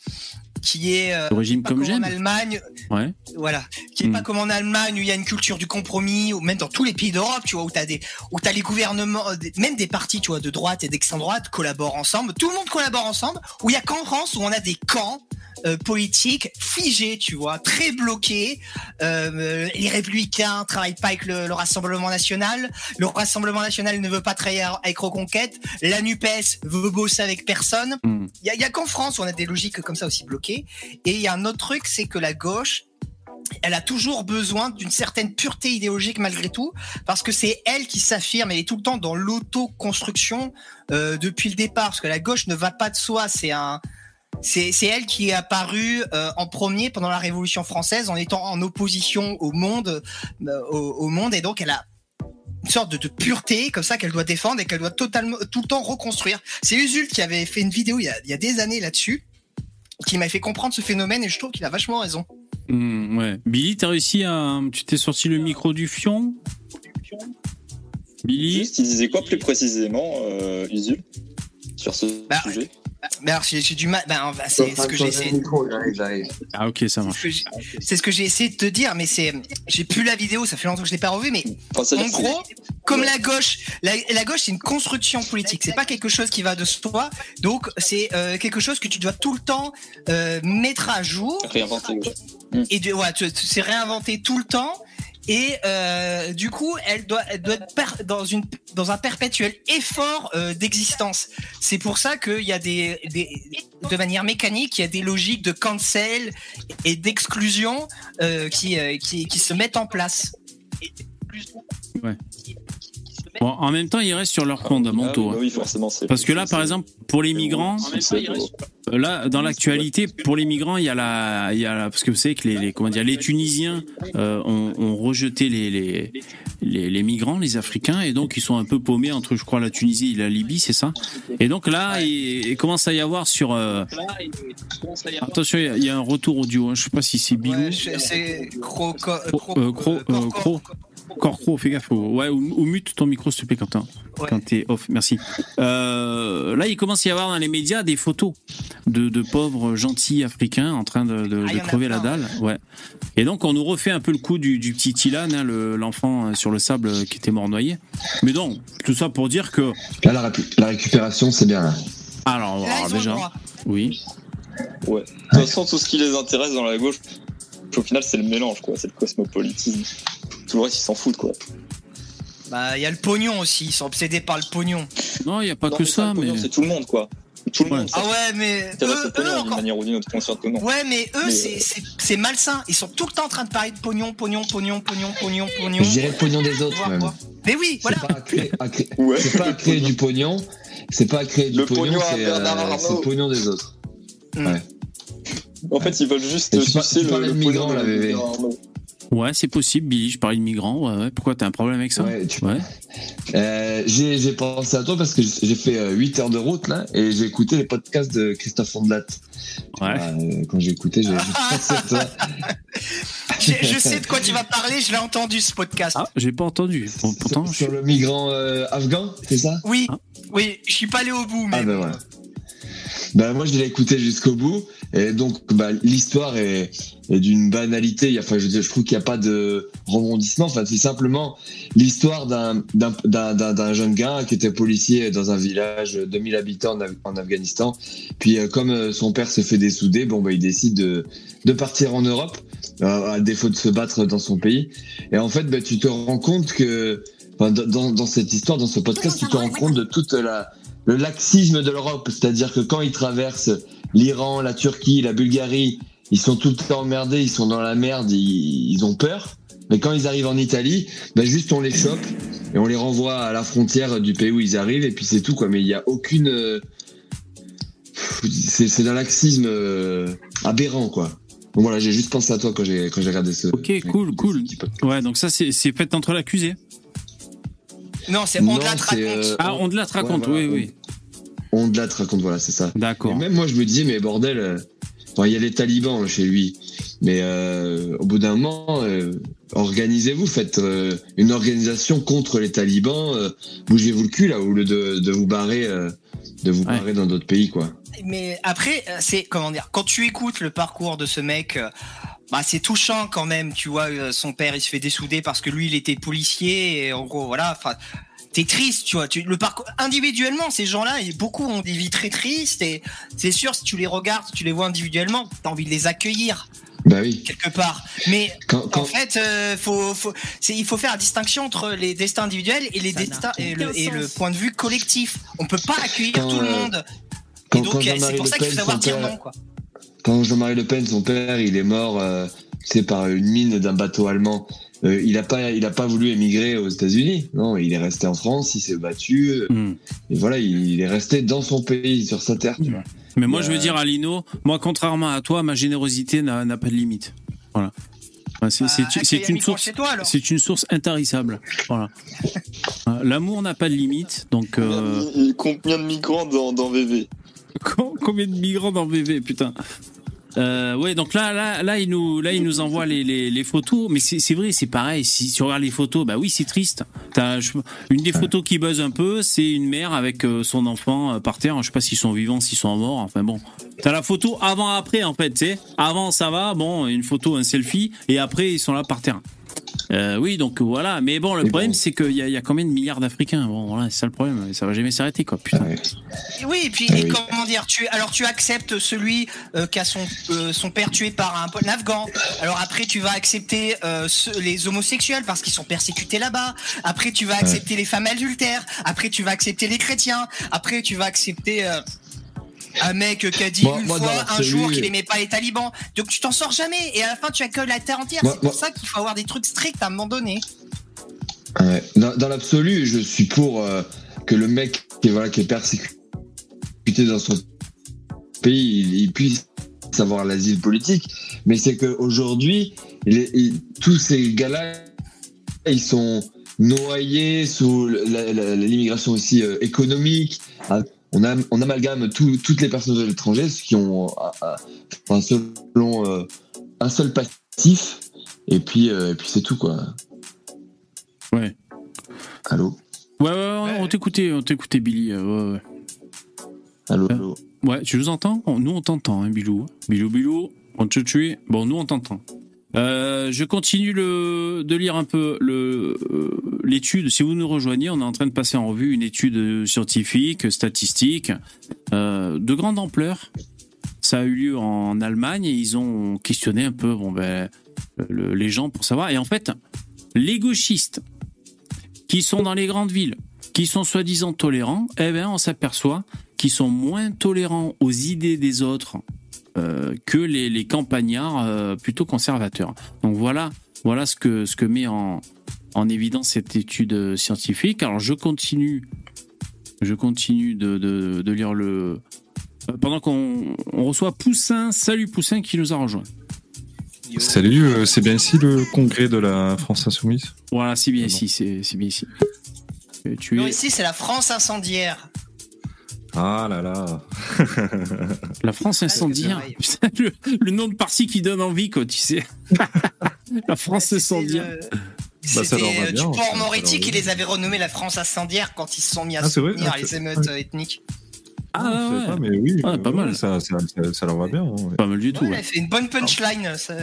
qui est euh, régime comme en Allemagne, Ouais. voilà, qui est Mm. pas comme en Allemagne où il y a une culture du compromis, ou même dans tous les pays d'Europe, tu vois, où t'as des, où t'as les gouvernements, euh, même des partis, tu vois, de droite et d'extrême droite collaborent ensemble. Tout le monde collabore ensemble. Où il y a qu'en France où on a des camps euh, politique figé, tu vois, très bloqué. Euh, les républicains travaillent pas avec le, le, Rassemblement national. Le Rassemblement national ne veut pas travailler avec Reconquête. La Nupes veut bosser avec personne. Hmm. Il y a, y a qu'en France où on a des logiques comme ça aussi bloquées. Et il y a un autre truc, c'est que la gauche elle a toujours besoin d'une certaine pureté idéologique malgré tout, parce que c'est elle qui s'affirme, elle est tout le temps dans l'autoconstruction euh, depuis le départ, parce que la gauche ne va pas de soi, c'est elle qui est apparue euh, en premier pendant la Révolution française en étant en opposition au monde, euh, au, monde, et donc elle a une sorte de, pureté comme ça qu'elle doit défendre et qu'elle doit totalement tout le temps reconstruire. C'est Usul qui avait fait une vidéo il y a des années là-dessus, qui m'a fait comprendre ce phénomène et je trouve qu'il a vachement raison. Mmh, ouais. Billy, t'as réussi à. Tu t'es sorti le micro du fion? Billy? Juste, il disait quoi plus précisément, euh, Usul, sur ce bah, sujet? Mais alors j'ai du mal. Ben, c'est ce que j'ai essayé. Ah ok, ça marche. C'est ce que j'ai essayé de te dire, mais c'est j'ai plus la vidéo, ça fait longtemps que je l'ai pas revu, mais enfin, en gros, comme la gauche, la, la gauche c'est une construction politique, c'est pas quelque chose qui va de soi, donc c'est euh, quelque chose que tu dois tout le temps euh, mettre à jour. Réinventer. Et de, ouais, c'est réinventer tout le temps. Et euh, du coup, elle doit, être dans, un perpétuel effort euh, d'existence. C'est pour ça qu'il y a des, de manière mécanique, il y a des logiques de cancel et d'exclusion euh, qui se mettent en place. Ouais. Bon, en même temps, ils restent sur leurs fondamentaux. Ah, oui, forcément. Parce que là, par exemple, pour les migrants, là, dans l'actualité, pour les migrants, il y a la, il y a la, parce que vous savez que les, les comment dire, les Tunisiens euh, ont, ont, rejeté les, les, les, les, migrants, les Africains, et donc ils sont un peu paumés entre, je crois, la Tunisie et la Libye, c'est ça? Et donc là, il, il, commence à y avoir sur. Euh... Attention, il y, a un retour audio. Hein. Je sais pas si c'est Bilou. Ouais, c'est Cro, Cro, euh, Cro, euh, Cro. Corcro, fais gaffe. Ouais, ou, ou, mute ton micro, s'il te plaît, Quentin. Ouais. Quand t'es off, merci. Euh, là, il commence à y avoir dans les médias des photos de, de pauvres gentils africains en train de, de, ah, de crever la dalle. Ouais. Et donc, on nous refait un peu le coup du, du petit Ilan, hein, l'enfant sur le sable qui était mort noyé. Mais non, tout ça pour dire que. Là, la, la récupération, c'est bien. Là. Alors, là, alors déjà. Oui. Ouais. De toute façon, tout ce qui les intéresse dans la gauche, au final, c'est le mélange, quoi. C'est le cosmopolitisme. Tout le reste, ils s'en foutent, quoi. Bah, il y a le pognon aussi. Ils sont obsédés par le pognon. Non, il n'y a pas non, que ça, mais. C'est tout le monde, quoi. Tout le ouais. monde. Ah ouais, mais. Eux, eux, pognon, encore... manière ou d'une autre conscience que non. Ouais, mais eux, mais... c'est malsain. Ils sont tout le temps en train de parler de pognon, pognon, pognon, pognon, pognon, pognon. Je dirais le pognon des autres, même. Mais oui, voilà. C'est pas à créer, à créer... ouais. pas à créer du pognon. C'est pas à créer du le pognon, c'est euh, le pognon des autres. Hmm. Ouais. En fait, ils veulent juste sucer le, le migrant, là, bébé. Ouais, c'est possible, Billy. Je parlais de migrants. Ouais, ouais. Pourquoi t'as un problème avec ça Ouais, tu ouais. Euh, j'ai pensé à toi parce que j'ai fait euh, 8 heures de route là et j'ai écouté les podcasts de Christophe Fondelat. Ouais. Euh, quand j'ai écouté, j'ai pensé à toi. je, sais de quoi tu vas parler. Je l'ai entendu ce podcast. Ah, j'ai pas entendu. Pourtant, sur, sur le migrant euh, afghan, c'est ça? Oui, ah. oui. Je suis pas allé au bout, mais. Ah ben voilà. Ben moi je l'ai écouté jusqu'au bout et donc bah, l'histoire est, est d'une banalité. Enfin je, je trouve qu'il n'y a pas de rebondissement. Enfin c'est simplement l'histoire d'un d'un jeune gars qui était policier dans un village de 2000 habitants en, Af en Afghanistan. Puis euh, comme euh, son père se fait dessouder, bon bah il décide de de partir en Europe euh, à défaut de se battre dans son pays. Et en fait bah, tu te rends compte que dans, dans cette histoire, dans ce podcast, tu te rends compte de toute la le laxisme de l'Europe, c'est-à-dire que quand ils traversent l'Iran, la Turquie, la Bulgarie, ils sont tout le temps emmerdés, ils sont dans la merde, ils, ils ont peur. Mais quand ils arrivent en Italie, ben juste on les chope et on les renvoie à la frontière du pays où ils arrivent et puis c'est tout quoi. Mais il n'y a aucune, euh... c'est un laxisme euh... aberrant quoi. Donc voilà, j'ai juste pensé à toi quand j'ai quand j'ai regardé ce. Ok, cool, cool. Ouais, donc ça c'est c'est fait entre l'accusé. Non, c'est on de la raconte. Euh... Ah, on de la raconte, ouais, voilà, oui, oui. On de la raconte, voilà, c'est ça. D'accord. Même moi, je me disais, mais bordel, euh... enfin, il y a les talibans chez lui. Mais euh, au bout d'un moment, euh, organisez-vous, faites euh, une organisation contre les talibans, euh, bougez-vous le cul là, au lieu de, de vous barrer, euh, de vous ouais. barrer dans d'autres pays, quoi. Mais après, c'est comment dire, quand tu écoutes le parcours de ce mec, bah c'est touchant quand même, tu vois, son père il se fait dessouder parce que lui il était policier et en gros voilà, enfin t'es triste, tu vois. Tu, le parcours individuellement, ces gens-là, beaucoup ont des vies très tristes et c'est sûr si tu les regardes, si tu les vois individuellement, t'as envie de les accueillir. Bah oui. Quelque part. Mais Quand, quand- en fait, euh, faut, faut, c'est- il faut faire la distinction entre les destins individuels et les destins le, et le sens. point de vue collectif. On peut pas accueillir Quand, tout le euh, monde. quand- et donc, euh, c'est pour ça qu'il faut savoir dire non, quoi. Quand Jean-Marie Le Pen, son père, il est mort, euh, tu sais, par une mine d'un bateau allemand. euh, il a pas, il a pas voulu émigrer aux États-Unis. Non, il est resté en France, il s'est battu. euh, Hmm. et voilà, il, il est resté dans son pays, sur sa terre. Tu vois. Mais moi, Euh, je veux dire à Lino, moi, contrairement à toi, ma générosité n'a n'a pas de limite. Voilà. C'est Bah, c'est- c'est une source. C'est une intarissable. Voilà. L'amour n'a pas de limite, donc Combien, euh, combien de migrants dans, dans VV combien de migrants dans VV, putain. Euh, ouais, donc là, là, là, il nous, là, il nous envoie les, les, les photos, mais c'est vrai, c'est pareil. Si tu regardes les photos, bah oui, c'est triste. Je- une des photos qui buzz un peu, c'est une mère avec euh, son enfant euh, par terre. Je sais pas s'ils sont vivants, s'ils sont morts. Enfin bon, t'as la photo avant-après en fait. Tu sais, avant ça va, bon, une photo, un selfie, et après ils sont là par terre. Euh, oui, donc voilà. Mais bon, le problème, bon. c'est qu'il y, a- il y a combien de milliards d'Africains? Bon, voilà, c'est ça le problème. Ça va jamais s'arrêter, quoi. Putain. Ouais. Oui, et puis Ah et oui. comment dire, tu alors tu acceptes celui euh, qui a son euh, son père tué par un, un Afghan. Alors après tu vas accepter euh, les homosexuels parce qu'ils sont persécutés là-bas. Après tu vas accepter les femmes adultères. Après tu vas accepter les chrétiens. Après tu vas accepter euh, un mec qui a dit Moi- une moi, fois un jour qu'il aimait pas les talibans. Donc tu t'en sors jamais et à la fin tu accueilles la terre entière. C'est pour ça qu'il faut avoir des trucs stricts à un moment donné. Ouais. Dans, dans l'absolu, je suis pour euh, que le mec qui est, voilà, qui est persécuté dans son pays, il, il puisse avoir l'asile politique. Mais c'est qu'aujourd'hui, tous ces gars-là, ils sont noyés sous l'immigration aussi euh, économique. On, a, on amalgame tout- toutes les personnes de l'étranger, qui ont ah, enfin, selon euh, un seul passif. Et puis, euh, et puis c'est tout quoi. Ouais. Allô? Ouais, ouais, ouais, on t'écoutait, on t'écoutait, Billy. euh, ouais, ouais. Allô, Euh, allô Ouais, tu nous entends? Nous, on t'entend, hein, Bilou. Bilou, Bilou, on te tue. Bon, nous, on t'entend. Euh, je continue de lire un peu euh, l'étude. Si vous nous rejoignez, on est en train de passer en revue une étude scientifique, statistique, euh, de grande ampleur. Ça a eu lieu en Allemagne et ils ont questionné un peu ben, le- les gens pour savoir. Et en fait, les gauchistes qui sont dans les grandes villes, qui sont soi-disant tolérants, eh ben, on s'aperçoit qui sont moins tolérants aux idées des autres euh, que les, les campagnards euh, plutôt conservateurs. Donc voilà, voilà ce que, ce que met en, en évidence cette étude euh, scientifique. Alors je continue, je continue de, de, de lire le. Pendant qu'on on reçoit Poussin, salut Poussin qui nous a rejoint. Salut, euh, c'est bien ici le congrès de la France Insoumise? Voilà, c'est bien Ah ici, c'est c'est bien ici. Tu Non, es ici c'est la France incendiaire. Ah là là la France incendiaire. pareil. Putain, le, le nom de parti qui donne envie, quoi, tu sais. la France incendiaire. Bah, C'était euh, Dupont leur Moretti qui les avait renommés la France incendiaire quand ils se sont mis à Ah, vrai soutenir Ah, les c'est- émeutes euh, ethniques. Ah, savais ouais. pas, mais oui, Ouais, euh, pas mal. Ça, ça, ça, ça leur va bien. hein, ouais. Pas mal du tout. Ouais, ouais. elle fait une bonne punchline. ça-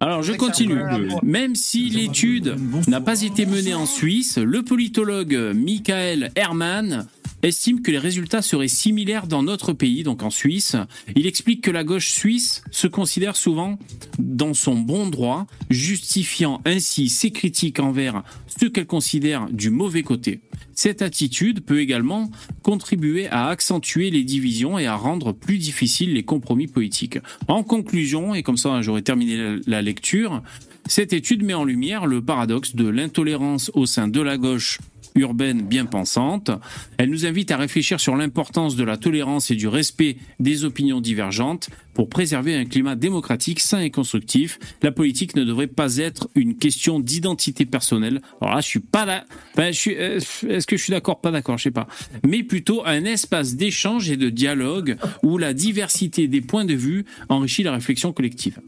Alors, je continue. voix. Même si l'étude n'a pas été menée en Suisse, le politologue Michael Herman estime que les résultats seraient similaires dans notre pays, donc en Suisse. Il explique que la gauche suisse se considère souvent dans son bon droit, justifiant ainsi ses critiques envers ce qu'elle considère du mauvais côté. Cette attitude peut également contribuer à accentuer les divisions et à rendre plus difficiles les compromis politiques. En conclusion, et comme ça j'aurais terminé la- lecture, cette étude met en lumière le paradoxe de l'intolérance au sein de la gauche urbaine bien pensante. Elle nous invite à réfléchir sur l'importance de la tolérance et du respect des opinions divergentes pour préserver un climat démocratique sain et constructif. La politique ne devrait pas être une question d'identité personnelle. Alors là, je suis pas là. Euh, Est-ce que je suis d'accord? Pas d'accord, je sais pas. Mais plutôt un espace d'échange et de dialogue où la diversité des points de vue enrichit la réflexion collective.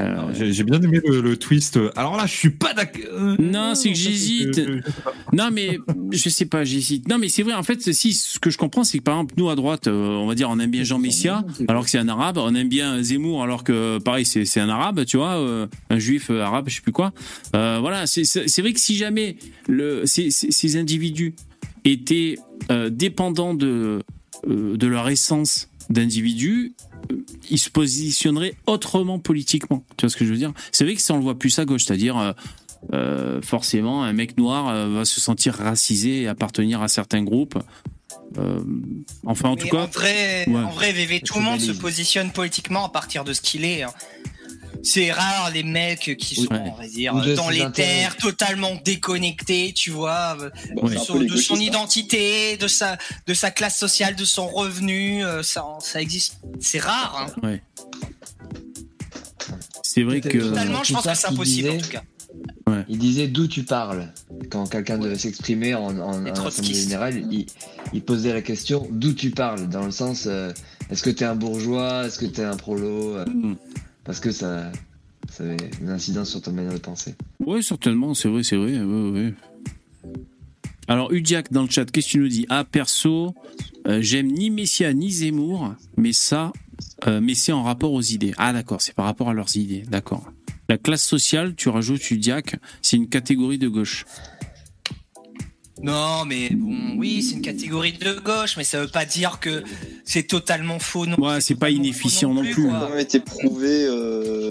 Euh, j'ai bien aimé le, twist. Alors là, je suis pas d'accord. Euh, non, c'est que j'hésite. Non, mais je sais pas, j'hésite. Non, mais c'est vrai. En fait, si ce que je comprends, c'est que par exemple, nous à droite, euh, on va dire, on aime bien Jean Messia, alors que c'est un arabe. On aime bien Zemmour, alors que pareil, c'est un arabe, tu vois, un juif arabe, je sais plus quoi. voilà, c'est vrai que si jamais le, ces, ces individus étaient dépendants de de leur essence d'individus, il se positionnerait autrement politiquement. Tu vois ce que je veux dire? C'est vrai que ça on le voit plus à gauche, c'est-à-dire euh, euh, forcément un mec noir euh, va se sentir racisé et appartenir à certains groupes. enfin, en tout cas, en vrai, en vrai, VV, tout le monde se positionne politiquement à partir de ce qu'il est. Hein c'est rare les mecs qui sont, on va dire, dans les terres, totalement déconnectés, tu vois, euh, de son identité, de sa, de sa classe sociale, de son revenu. Euh, ça, ça existe. C'est rare. Hein. C'est vrai que. Totalement, je pense que c'est impossible en tout cas. Il disait d'où tu parles. Quand quelqu'un devait s'exprimer en, en, assemblée générale, il, posait la question d'où tu parles, dans le sens euh, est-ce que tu es un bourgeois, est-ce que tu es un prolo? Mm. Parce que ça, ça avait une incidence sur ta manière de penser. Oui, certainement, c'est vrai, c'est vrai. Alors, Udiac dans le chat, qu'est-ce que tu nous dis? Ah, perso, euh, j'aime ni Messia ni Zemmour, mais ça, euh, mais c'est en rapport aux idées. Ah, d'accord, c'est par rapport à leurs idées, d'accord. La classe sociale, tu rajoutes Udiac, c'est une catégorie de gauche. Non, mais bon, oui, c'est une catégorie de gauche, mais ça veut pas dire que c'est totalement faux non Ouais, c'est pas inefficient non plus. Ça a été prouvé. Euh,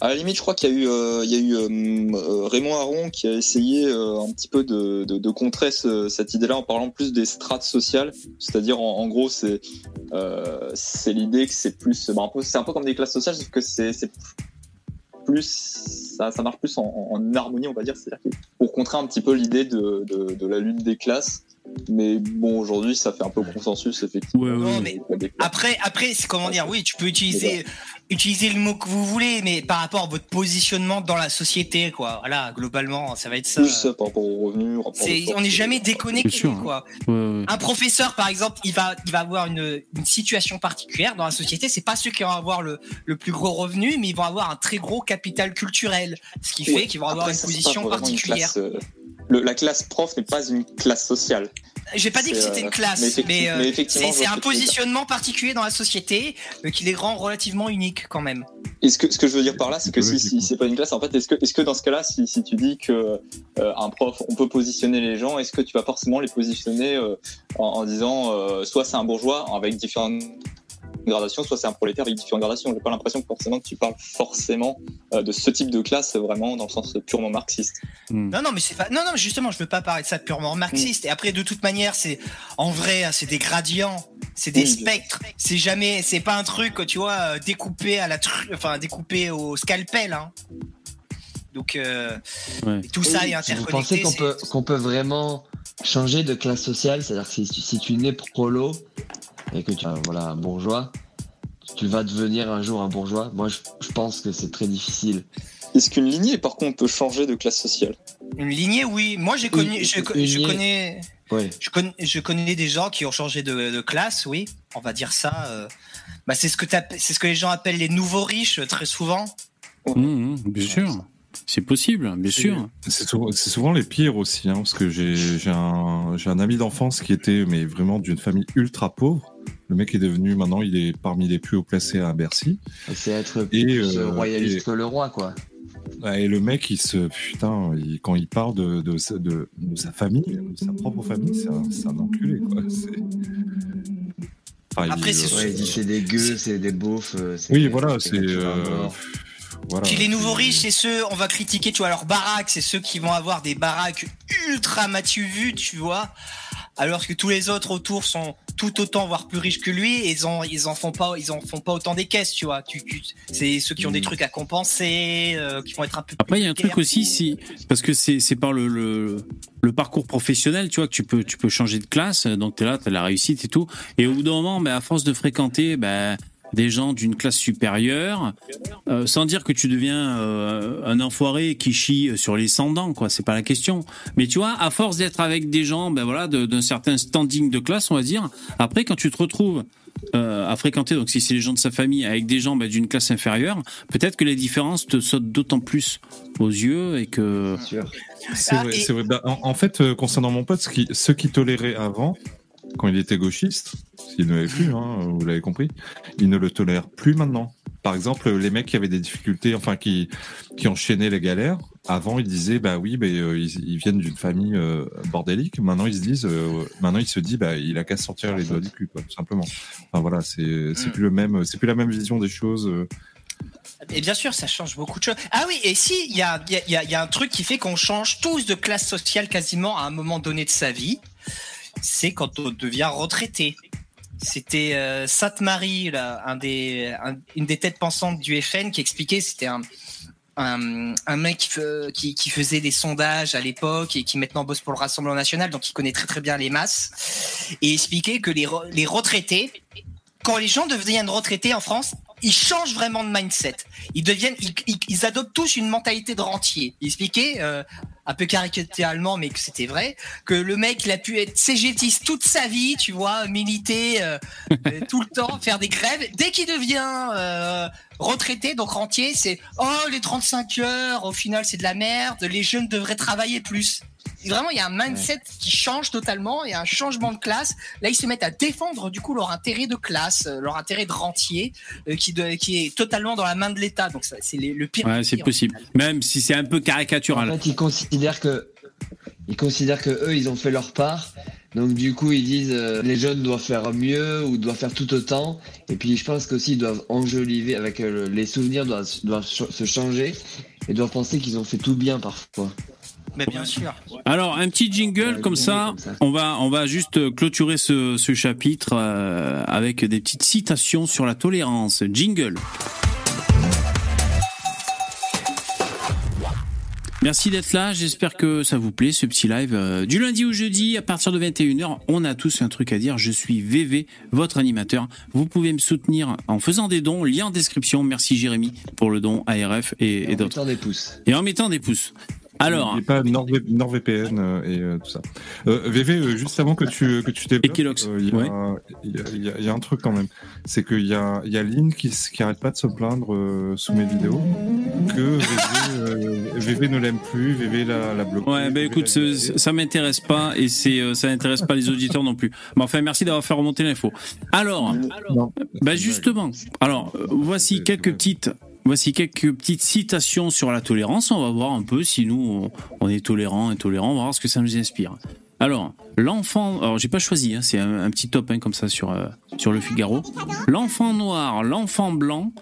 à la limite, je crois qu'il y a eu, euh, il y a eu euh, Raymond Aron qui a essayé un petit peu de, de, contrer cette idée-là en parlant plus des strates sociales. C'est-à-dire, en, gros, c'est c'est l'idée que c'est plus. Bah, c'est un peu comme des classes sociales, sauf que c'est plus ça, ça marche plus en, harmonie, on va dire, c'est-à-dire pour contrer un petit peu l'idée de, de, de, la lutte des classes. Mais bon, aujourd'hui, ça fait un peu consensus, effectivement. Ouais, mais après, après, c'est comment dire, oui, tu peux utiliser, utiliser le mot que vous voulez, mais par rapport à votre positionnement dans la société, quoi. Voilà, globalement, ça va être ça. Plus ça par rapport aux revenus. on n'est jamais déconnecté, quoi. Un professeur, par exemple, il va, il va avoir une, une situation particulière dans la société. C'est pas ceux qui vont avoir le, le plus gros revenu, mais ils vont avoir un très gros capital culturel, ce qui fait qu'ils vont avoir une position particulière. Euh, la classe prof n'est pas une classe sociale. J'ai pas dit que c'était une euh, classe, mais, euh, c'est un positionnement particulier dans la société euh, qui les rend relativement uniques quand même. Et ce que, ce que je veux dire par là, c'est que si, si c'est pas une classe, en fait, est-ce que, est que dans ce cas-là, si, si tu dis que un prof, on peut positionner les gens, est-ce que tu vas forcément les positionner en, en, disant soit c'est un bourgeois avec différentes gradation, soit c'est un prolétaire avec différentes gradations. J'ai pas l'impression que forcément que tu parles forcément euh, de ce type de classe vraiment dans le sens purement marxiste. Hmm. Non, non, mais c'est pas, non, non, justement, je veux pas parler de ça purement marxiste. Et après, de toute manière, c'est, en vrai, hein, c'est des gradients, c'est des spectres. C'est jamais, c'est pas un truc, tu vois, euh, découpé à la, enfin, découpé au scalpel, hein. Donc, euh, tout ça est interconnecté. Vous pensez qu'on peut, qu'on peut vraiment changer de classe sociale? C'est-à-dire que si, si tu nais prolo, et que tu es voilà, un bourgeois, tu vas devenir un jour un bourgeois. Moi, je, pense que c'est très difficile. Est-ce qu'une lignée, par contre, peut changer de classe sociale? Une lignée, oui. Moi, j'ai connu, je, connais, je, connais, je connais des gens qui ont changé de, classe, oui. On va dire ça. Euh. Bah, c'est ce que c'est ce que les gens appellent les nouveaux riches très souvent. Mmh, mmh, bien sûr. C'est possible, bien sûr. C'est souvent, les pires aussi, hein, parce que j'ai un, un ami d'enfance qui était mais vraiment d'une famille ultra pauvre le mec est devenu maintenant, il est parmi les plus haut placés à Bercy. C'est être plus euh, royaliste que le roi, quoi. Et le mec, il se putain, quand il parle de, de, sa famille, de sa propre famille, c'est un, un, enculé, quoi. Après, c'est des gueux, c'est des beaufs. Euh, oui, voilà, c'est. Euh, voilà, Puis les nouveaux riches, c'est ceux, on va critiquer, tu vois, leurs baraques, c'est ceux qui vont avoir des baraques ultra matu vues, tu vois alors que tous les autres autour sont tout autant voire plus riches que lui et ils en ils en font pas ils en font pas autant des caisses tu vois. Tu, c'est ceux qui ont des hmm. trucs à compenser euh, qui vont être un peu après il y a un truc aussi si parce que c'est par le, le, le parcours professionnel tu vois que tu peux tu peux changer de classe donc tu es là tu as la réussite et tout. Et au bout d'un moment ben à force de fréquenter ben des gens d'une classe supérieure, euh, sans dire que tu deviens euh, un enfoiré qui chie sur les dents, quoi. C'est pas la question. Mais tu vois, à force d'être avec des gens, ben voilà, d'un certain standing de classe, on va dire. Après, quand tu te retrouves euh, à fréquenter, donc si c'est les gens de sa famille avec des gens bah, d'une classe inférieure, peut-être que les différences te sautent d'autant plus aux yeux et que. Sûr. C'est Ah, vrai, et- vrai. Bah, en, en fait, euh, concernant mon pote, ce qui, ceux qui toléraient avant, quand il était gauchiste, s'il ne l'avait plus, hein, vous l'avez compris, ils ne le tolèrent plus maintenant. Par exemple, les mecs qui avaient des difficultés, enfin qui, qui enchaînaient les galères, avant ils disaient bah oui, bah, euh, ils, ils viennent d'une famille euh, bordélique. Maintenant ils se disent, euh, maintenant ils se disent bah il a qu'à sortir les doigts du cul, quoi, tout simplement. Enfin voilà, c'est c'est Mm. plus le même, c'est plus la même vision des choses. euh. Et bien sûr, ça change beaucoup de choses. Ah oui, et si, il y a, il y, a, il y a- il y a un truc qui fait qu'on change tous de classe sociale quasiment à un moment donné de sa vie, c'est quand on devient retraité. C'était euh, Sainte-Marie, une des têtes pensantes du FN, qui expliquait, c'était un, un, mec qui, fe- qui, faisait des sondages à l'époque et qui maintenant bosse pour le Rassemblement National, donc il connaît très très bien les masses, et expliquait que les, les retraités, quand les gens deviennent retraités en France, ils changent vraiment de mindset. Ils deviennent, ils, ils- ils adoptent tous une mentalité de rentier. Il expliquait, euh, un peu caricaturalement, mais que c'était vrai, que le mec, il a pu être cégétiste toute sa vie, tu vois, militer euh, euh, tout le temps, faire des grèves. Dès qu'il devient euh, retraité, donc rentier, c'est oh les 35 heures, au final c'est de la merde. Les jeunes devraient travailler plus. Vraiment, il y a un mindset qui change totalement, il y a un changement de classe. Là, ils se mettent à défendre du coup leur intérêt de classe, euh, leur intérêt de rentier, euh, qui, de- qui est totalement dans la main de l'État. Donc c'est le pire. Ouais, c'est possible. Même si c'est un peu En caricatural. fait, ils considèrent que ils considèrent que eux, ils ont fait leur part. Donc du coup, ils disent euh, les jeunes doivent faire mieux ou doivent faire tout autant. Et puis je pense qu'aussi ils doivent enjoliver avec euh, les souvenirs doivent, se changer et doivent penser qu'ils ont fait tout bien parfois. Mais bien sûr. Alors, un petit jingle comme ça, on va, on va juste clôturer ce, ce chapitre euh, avec des petites citations sur la tolérance. Jingle. Merci d'être là, j'espère que ça vous plaît ce petit live. Euh, Du lundi au jeudi, à partir de 21h, on a tous un truc à dire. Je suis VV, votre animateur. Vous pouvez me soutenir en faisant des dons, lien en description. Merci Jérémy pour le don ARF et, et En d'autres. mettant des pouces. Et en mettant des pouces. Alors, N'oubliez pas Nord- NordVPN euh, et euh, tout ça. Euh, VV, euh, juste avant que tu que tu développes, euh, il y, a- ouais. y y y un truc quand même. C'est qu'il y a, il y a Lynn qui, qui arrête pas de se plaindre euh, sous mes vidéos que VV, euh, VV ne l'aime plus, VV la, la bloqué. Ouais, bah VV écoute, ce- ça m'intéresse pas et c'est euh, ça n'intéresse pas les auditeurs non plus. Mais enfin, merci d'avoir fait remonter l'info. Alors, Non. bah justement, alors euh, voici quelques petites voici quelques petites citations sur la tolérance. On va voir un peu si nous on, on est tolérant, intolérant, on va voir ce que ça nous inspire. Alors, l'enfant, alors j'ai pas choisi, hein, c'est un, un petit top hein, comme ça sur euh, sur le Figaro. L'enfant noir, l'enfant blanc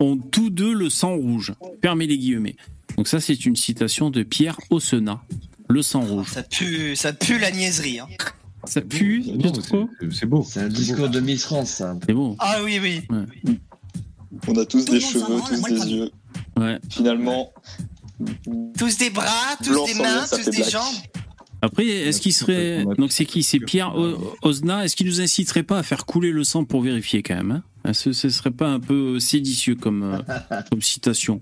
ont tous deux le sang rouge. Fermez les guillemets. Donc ça, c'est une citation de Pierre Ossenat. Le sang rouge. Ça pue, ça pue la niaiserie. Hein. Ça pue, c'est- beau. C'est un discours de Miss France, ça. C'est beau. Ah oui, oui. On a tous Tout des cheveux, tous des yeux. Ouais. Finalement, Tous des bras, tous Blanc des mains, tous des black. jambes. Après, est-ce qu'il serait. Donc c'est qui? C'est Pierre O- Osna. Est-ce qu'il nous inciterait pas à faire couler le sang pour vérifier quand même hein? Ce, ce serait pas un peu séditieux comme, euh, comme citation?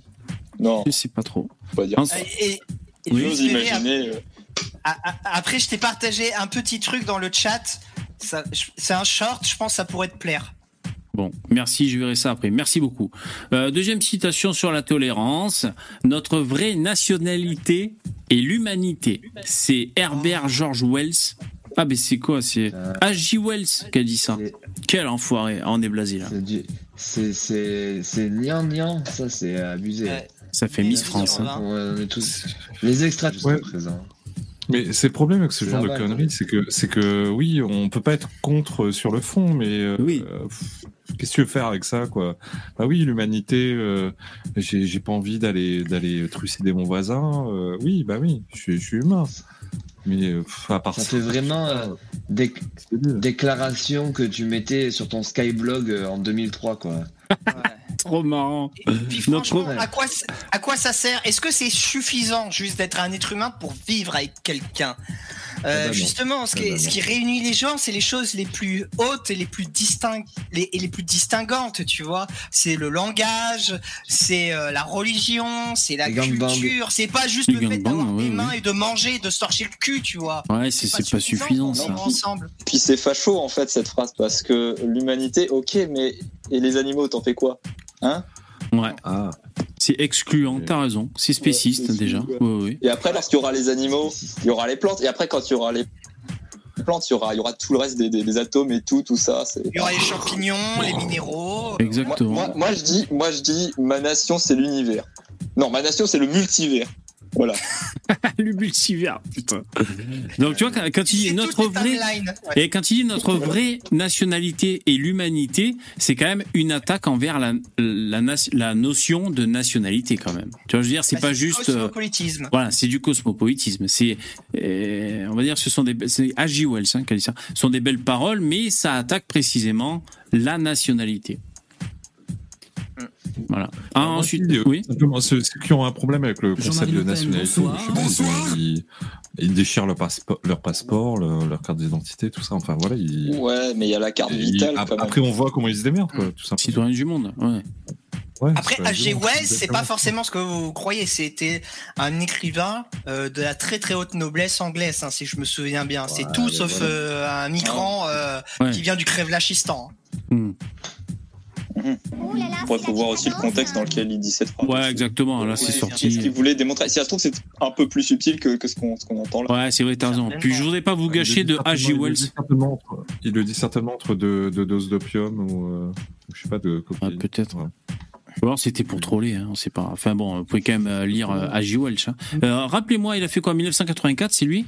Non, Je sais pas trop. pas dire. En- Et, et- Oui. Vous imaginez, euh, après, je t'ai partagé un petit truc dans le chat. C'est un short, je pense que ça pourrait te plaire. Bon, merci, je verrai ça après. Merci beaucoup. Euh, deuxième citation sur la tolérance. Notre vraie nationalité est l'humanité. C'est Herbert George Wells. Ah, mais c'est quoi? C'est Euh, H.G. Wells qui a dit ça. Quel enfoiré. Ah, on est blasé là. C'est nian nian, ça c'est abusé. Ouais. Ça fait Miss France. hein. hein. On est tous les extras Ouais. présent. Mais c'est le problème avec ce genre de conneries, c'est que, c'est que oui, on peut pas être contre sur le fond, mais euh, Oui. euh, pff, qu'est-ce que tu veux faire avec ça, quoi? Bah oui, l'humanité, euh, j'ai, j'ai pas envie d'aller, d'aller trucider mon voisin. euh, oui, bah oui, je, suis- je suis humain. Mais euh, pff, à part Ça fait vraiment euh, des déclarations que tu mettais sur ton Skyblog euh, en 2003 quoi. Ouais. Trop marrant. Et puis franchement, Notre- à quoi, à quoi ça sert? Est-ce que c'est suffisant juste d'être un être humain pour vivre avec quelqu'un? Euh, justement, ce qui, ce non. qui réunit les gens, c'est les choses les plus hautes et les plus distinctes les, et les plus distinguantes, tu vois. C'est le langage, c'est euh, la religion, c'est la Les culture. C'est pas juste Les le fait d'avoir ouais, des mains ouais. et de manger, de se torcher le cul, tu vois. Ouais, c'est c'est pas suffisant ça. ensemble. Puis c'est facho en fait cette phrase parce que l'humanité, ok, mais et les animaux, t'en fais quoi Hein Ouais, Ah, c'est excluant, t'as raison. C'est spéciste Ouais, déjà. ouais. Ouais, ouais. Et après, lorsqu'il y aura les animaux, il y aura les plantes. Et après, quand il y aura les plantes, il y aura, il y aura tout le reste des, des- des atomes et tout, tout ça. c'est- Il y aura les champignons, les minéraux. Moi, Exactement. moi, moi, je dis, moi je dis, ma nation c'est l'univers. Non, ma nation c'est le multivers. Voilà. le multivers, putain. Donc tu vois, quand, quand il dit notre vraie. Ouais. Et quand il dit notre vraie nationalité et l'humanité, c'est quand même une attaque envers la, la, notion de nationalité quand même. Tu vois, je veux dire, c'est Bah, pas du juste. euh, cosmopolitisme. Voilà, c'est du cosmopolitisme. C'est, euh, on va dire, ce sont des, c'est H.G. Wells hein, qui a dit ça. Ce sont des belles paroles, mais ça attaque précisément la nationalité. Voilà. Ah, ensuite, oui. simplement, ceux, ceux qui ont un problème avec le concept de nationalité, bonsoir. je sais pas, ils, ils- ils déchirent leur passeport, leur, passeport, leur, leur carte d'identité, tout ça. Enfin voilà. Ils, Ouais, mais il y a la carte ils- vitale ap- quand même. après, on voit comment ils se démerdent, quoi, tout simplement. Citoyen du monde. Ouais. Ouais, Après, H.G. Wells, c'est pas forcément ce que vous croyez. C'était un écrivain euh, de la très très haute noblesse anglaise, hein, si je me souviens bien. c'est Ouais, tout sauf voilà. euh, un migrant euh, Ouais. qui vient du Crève-Lachistan. Hmm. Après, faut voir aussi le contexte dans lequel il dit cette phrase. Ouais, exactement. Là, c'est sorti. qu'il voulait démontrer Si ça se trouve, c'est un peu plus subtil que, que ce qu'on ce entend là. Ouais, c'est vrai, t'as raison. Puis je voudrais pas vous gâcher de H.G. Wells. Il le dit certainement entre deux, deux doses d'opium ou, euh, je sais pas, de Ah, peut-être. Ouais. Ou alors c'était pour troller, hein, on sait pas. Enfin bon, vous pouvez quand même euh, lire euh, H.G. Wells. hein. Euh, Rappelez-moi, il a fait quoi 1984, c'est lui?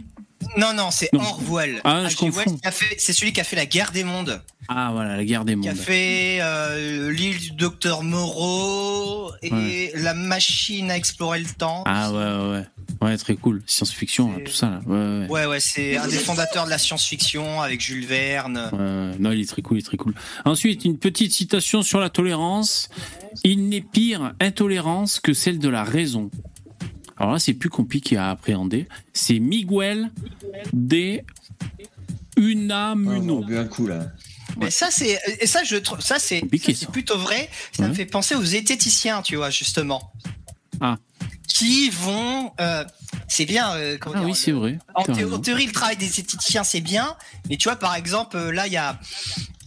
Non, non, c'est. Orwell. Ah, je fait- C'est celui qui a fait la guerre des mondes. Ah voilà, la guerre des Qui a mondes. fait euh, l'île du docteur Moreau et Ouais. la machine à explorer le temps. Ah ouais, ouais, ouais. Ouais, très cool. Science-fiction, C'est- tout ça là. Ouais, ouais. Ouais, ouais, c'est un des fondateurs de la science-fiction avec Jules Verne. Non, il est très cool, il est très cool. Ensuite, une petite citation sur la tolérance. Il n'est pire intolérance que celle de la raison. Alors là, c'est plus compliqué à appréhender. C'est Miguel de on Unamuno. a bu un coup là. Mais ça, c'est, et ça, je trouve, ça, c'est, plutôt vrai. Ça Ouais. me fait penser aux zététiciens, tu vois, justement. Ah. Qui vont, euh, c'est bien, euh, comment Ah dire, oui, c'est vrai. En, thé- en théorie, le travail des zététiciens, c'est bien. Mais tu vois, par exemple, euh, là, il y a,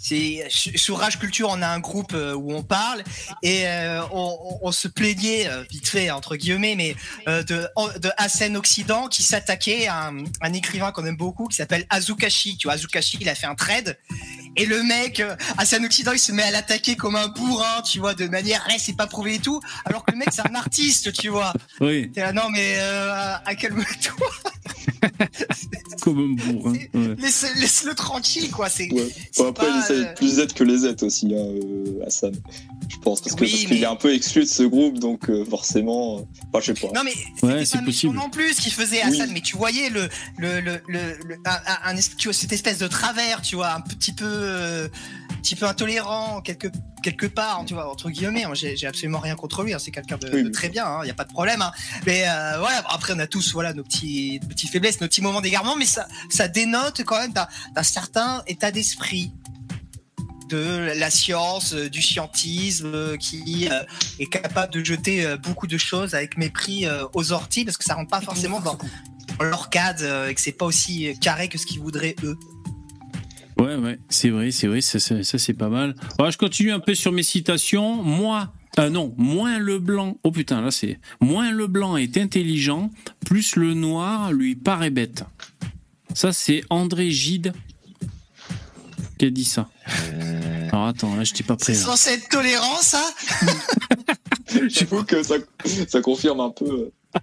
c'est sur- Rage Culture, on a un groupe euh, où on parle et euh, on, se plaignait euh, vite fait entre guillemets, mais euh, de de Hassen Occident qui s'attaquait à un, un écrivain qu'on aime beaucoup qui s'appelle Azukashi. Tu vois, Azukashi, il a fait un trade et le mec Hassen Occident, il se met à l'attaquer comme un bourrin, tu vois, de manière, eh, c'est pas prouvé et tout, alors que le mec c'est un artiste, tu vois. Oui, là, non mais euh, à quel moment comme un bourrin. Ouais. laisse, laisse-le tranquille, quoi. C'est, Ouais. c'est Bon, après, pas, euh, d'être plus Z que les Z aussi, hein, euh, Hassan. Je pense, parce que- Oui, parce qu'il est un peu exclu de ce groupe, donc euh, forcément. euh, Enfin, je sais pas. Non mais Ouais, c'est possible. non plus ce qu'il faisait Oui. Hassan, mais tu voyais le le le, le, le- un, un- un es- tu vois, cette espèce de travers, tu vois, un petit peu euh, petit peu intolérant quelque quelque part, tu vois, entre guillemets. Moi, J'ai absolument rien contre lui, hein, c'est quelqu'un de, Oui, de oui. très bien, il y a pas de problème. hein. Mais euh, voilà, après on a tous voilà nos petits nos petites faiblesses, nos petits moments d'égarement, mais ça ça dénote quand même d'un certain état d'esprit de la science, euh, du scientisme, euh, qui euh, est capable de jeter euh, beaucoup de choses avec mépris euh, aux orties parce que ça rentre pas forcément dans, dans leur cadre euh, et que c'est pas aussi carré que ce qu'ils voudraient eux. Ouais, ouais, c'est vrai, c'est vrai, ça, ça, ça, c'est pas mal. Alors, je continue un peu sur mes citations. Moi, euh, non, moins le blanc. Oh putain, là c'est moins le blanc est intelligent, plus le noir lui paraît bête. Ça, c'est André Gide qui a dit ça. Euh, Alors attends, là, je t'ai pas prêt. C'est censé être tolérant ça J'avoue que ça, ça confirme un peu euh,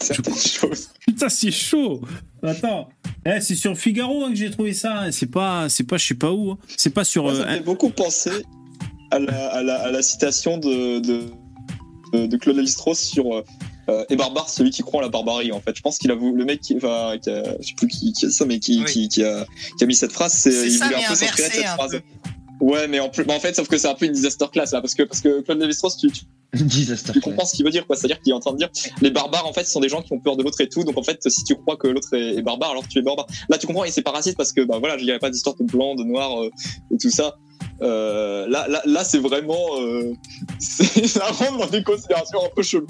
certaines choses. Putain, c'est chaud. Attends, eh, c'est sur Figaro hein, que j'ai trouvé ça. hein. C'est pas, c'est pas, je sais pas où. hein. C'est pas sur. Moi, euh, ça fait beaucoup penser à la, à la, à la citation de, de, de, de Claude Lévi-Strauss sur euh, euh, Et barbare, celui qui croit en la barbarie. En fait, je pense qu'il a voulu, le mec qui, enfin, qui a, je sais plus qui, qui a ça, mais qui, Oui. qui, qui a, qui a mis cette phrase, c'est C'est il ça, voulait un peu s'inspirer de cette phrase. peu. Ouais, mais en plus, mais en fait, sauf que c'est un peu une disaster class là, parce que parce que Claude Lévi-Strauss, tu, tu Disaster tu class. comprends ce qu'il veut dire, quoi. C'est-à-dire qu'il est en train de dire les barbares, en fait, ce sont des gens qui ont peur de l'autre et tout. Donc, en fait, si tu crois que l'autre est, est barbare, alors tu es barbare. Là, tu comprends, et c'est pas raciste parce que, bah voilà, je dirais pas d'histoire de blanc, de noir euh, et tout ça. Euh, là, là, là, c'est vraiment, euh, c'est- ça rentre dans des considérations un peu cheloues.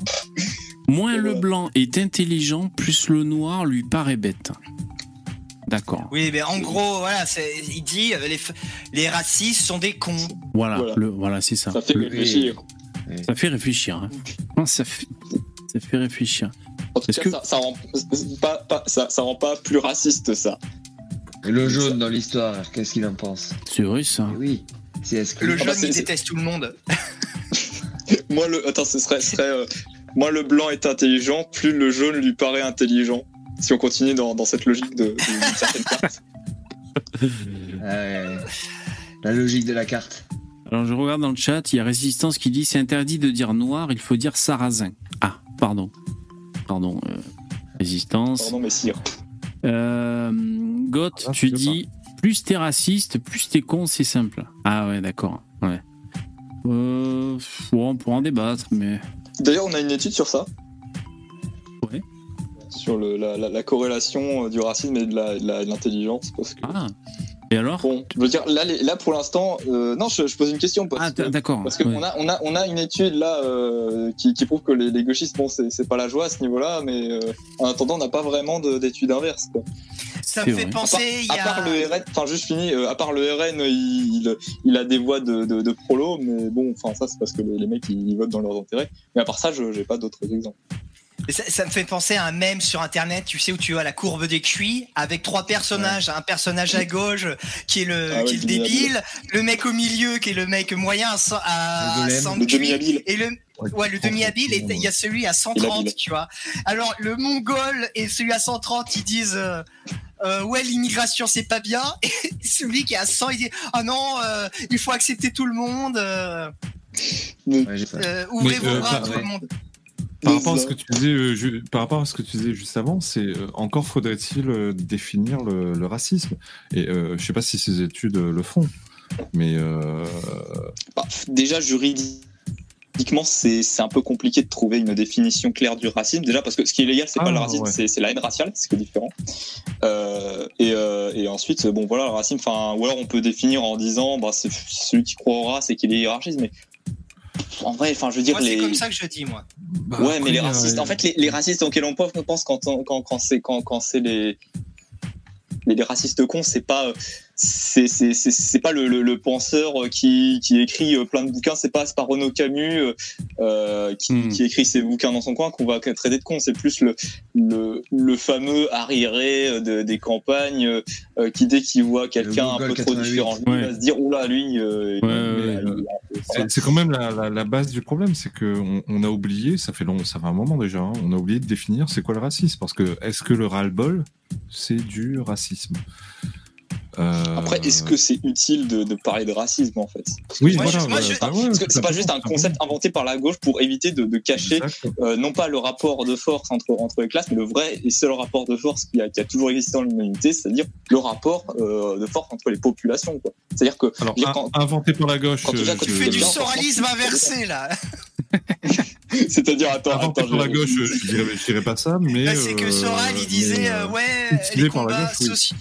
Moins le blanc est intelligent, plus le noir lui paraît bête. D'accord. Oui, mais en gros, voilà, c'est- il dit euh, les, f- les racistes sont des cons. Voilà, Voilà. le- voilà, c'est ça. Ça fait Le- réfléchir. ça fait réfléchir. hein. Non, ça fait, ça fait réfléchir. En tout Est-ce cas, que- ça, ça rend pas, pas- ça, ça rend pas plus raciste, ça. Et le jaune dans l'histoire, qu'est-ce qu'il en pense? C'est vrai ça. Eh Oui. Le Ah bah, jaune, il déteste tout le monde. Moi, le, attends, ce serait, ce serait euh, moins le blanc est intelligent, plus le jaune lui paraît intelligent. Si on continue dans, dans cette logique de, de- d'une certaine carte. Ah ouais. La logique de la carte. Alors je regarde dans le chat, il y a Résistance qui dit c'est interdit de dire noir, il faut dire sarrasin. Ah, pardon. Pardon. euh, Résistance. Pardon, mais sire. Euh, Goth, Ah, tu dis plus t'es raciste, plus t'es con, c'est simple. Ah ouais, d'accord. Ouais. Euh, on pourra en débattre, mais D'ailleurs, on a une étude sur ça. Sur le, la, la- la corrélation euh, du racisme et de l'intelligence. Parce que, ah. Et alors bon, je veux dire, là, là pour l'instant, euh, non, je, je pose une question. Parce Ah, que, d'accord. parce qu'on ouais. a, on a, on a une étude là euh, qui, qui prouve que les, les gauchistes, bon, c'est pas la joie à ce niveau-là, mais euh, en attendant, on n'a pas vraiment de- d'étude inverse. Quoi. Ça me fait vrai. penser, y À part a. le RN, enfin juste fini, euh, à part le RN, il, il, il a des voix de, de, de prolo, mais bon, enfin ça c'est parce que les, les mecs ils, ils votent dans leurs intérêts. Mais à part ça, je j'ai pas d'autres exemples. Ça, ça me fait penser à un mème sur internet, tu sais, où tu as la courbe des QI avec trois personnages. Un personnage à gauche qui est le, Ah ouais, qui est le le débile, le mec au milieu qui est le mec moyen à, cent- à Le golem. 100 Le QI, demi-habile. et le, ouais, le demi-habile, et il y a celui à 130, habile. tu vois. Alors, le mongol et celui à 130, ils disent, euh, euh, ouais, l'immigration, c'est pas bien. Et celui qui est à 100, il dit, ah non, euh, il faut accepter tout le monde, euh, Ouais, euh, ouvrez Mais, vos euh, bras à tout ouais. le monde. Par rapport, à ce que tu disais, euh, par rapport à ce que tu disais juste avant, c'est euh, encore faudrait-il euh, définir le, le racisme. Et euh, je sais pas si ces études le font, mais Bah, déjà juridiquement, c'est c'est un peu compliqué de trouver une définition claire du racisme. Déjà parce que ce qui est légal, c'est Ah, pas le racisme, ouais. c'est la haine raciale, c'est que différent. Et, et ensuite, bon voilà, le racisme. Enfin, ou alors on peut définir en disant, bah c'est celui qui croit au race et qu'il est hiérarchiste, mais en vrai, enfin, je veux dire Moi, c'est les. comme ça que je dis, moi. bah, Ouais, mais les après, racistes, euh, en fait, les, les racistes auxquels on pense, on pense quand, on- quand, quand c'est quand, quand c'est les, les les racistes cons, c'est pas euh, c'est pas le, le, le penseur euh, qui qui écrit euh, plein de bouquins, c'est pas Renaud Camus euh, euh, qui, Hmm. qui écrit ses bouquins dans son coin qu'on va traiter de con, c'est plus le le le fameux arriéré de, des campagnes euh, qui dès qu'il voit quelqu'un un peu trop 88. différent, il va se dire oula lui euh, Ouais, ouais, C'est c'est quand même la, la, la base du problème, c'est que on, on a oublié, ça fait long, ça fait un moment déjà, hein, on a oublié de définir c'est quoi le racisme, parce que est-ce que le ras-le-bol c'est du racisme? Euh, Après, est-ce que c'est utile de, de parler de racisme en fait? Oui, Moi, voilà, voilà, je- bah ouais, Parce c'est pas juste un concept inventé par la gauche pour éviter de, de cacher euh, non pas le rapport de force entre, entre les classes, mais le vrai et seul rapport de force qui a, qui a toujours existé dans l'humanité, c'est-à-dire le rapport euh, de force entre les populations. C'est-à-dire que Alors, dire, quand- inventé par la gauche, quand déjà, euh, quand Tu je- fais du soralisme inversé, là. c'est-à-dire attends, inventé attends, par la gauche, je dirais, je dirais pas ça, mais Là, c'est que Soral, il disait, ouais, les combats gauche, oui. soci-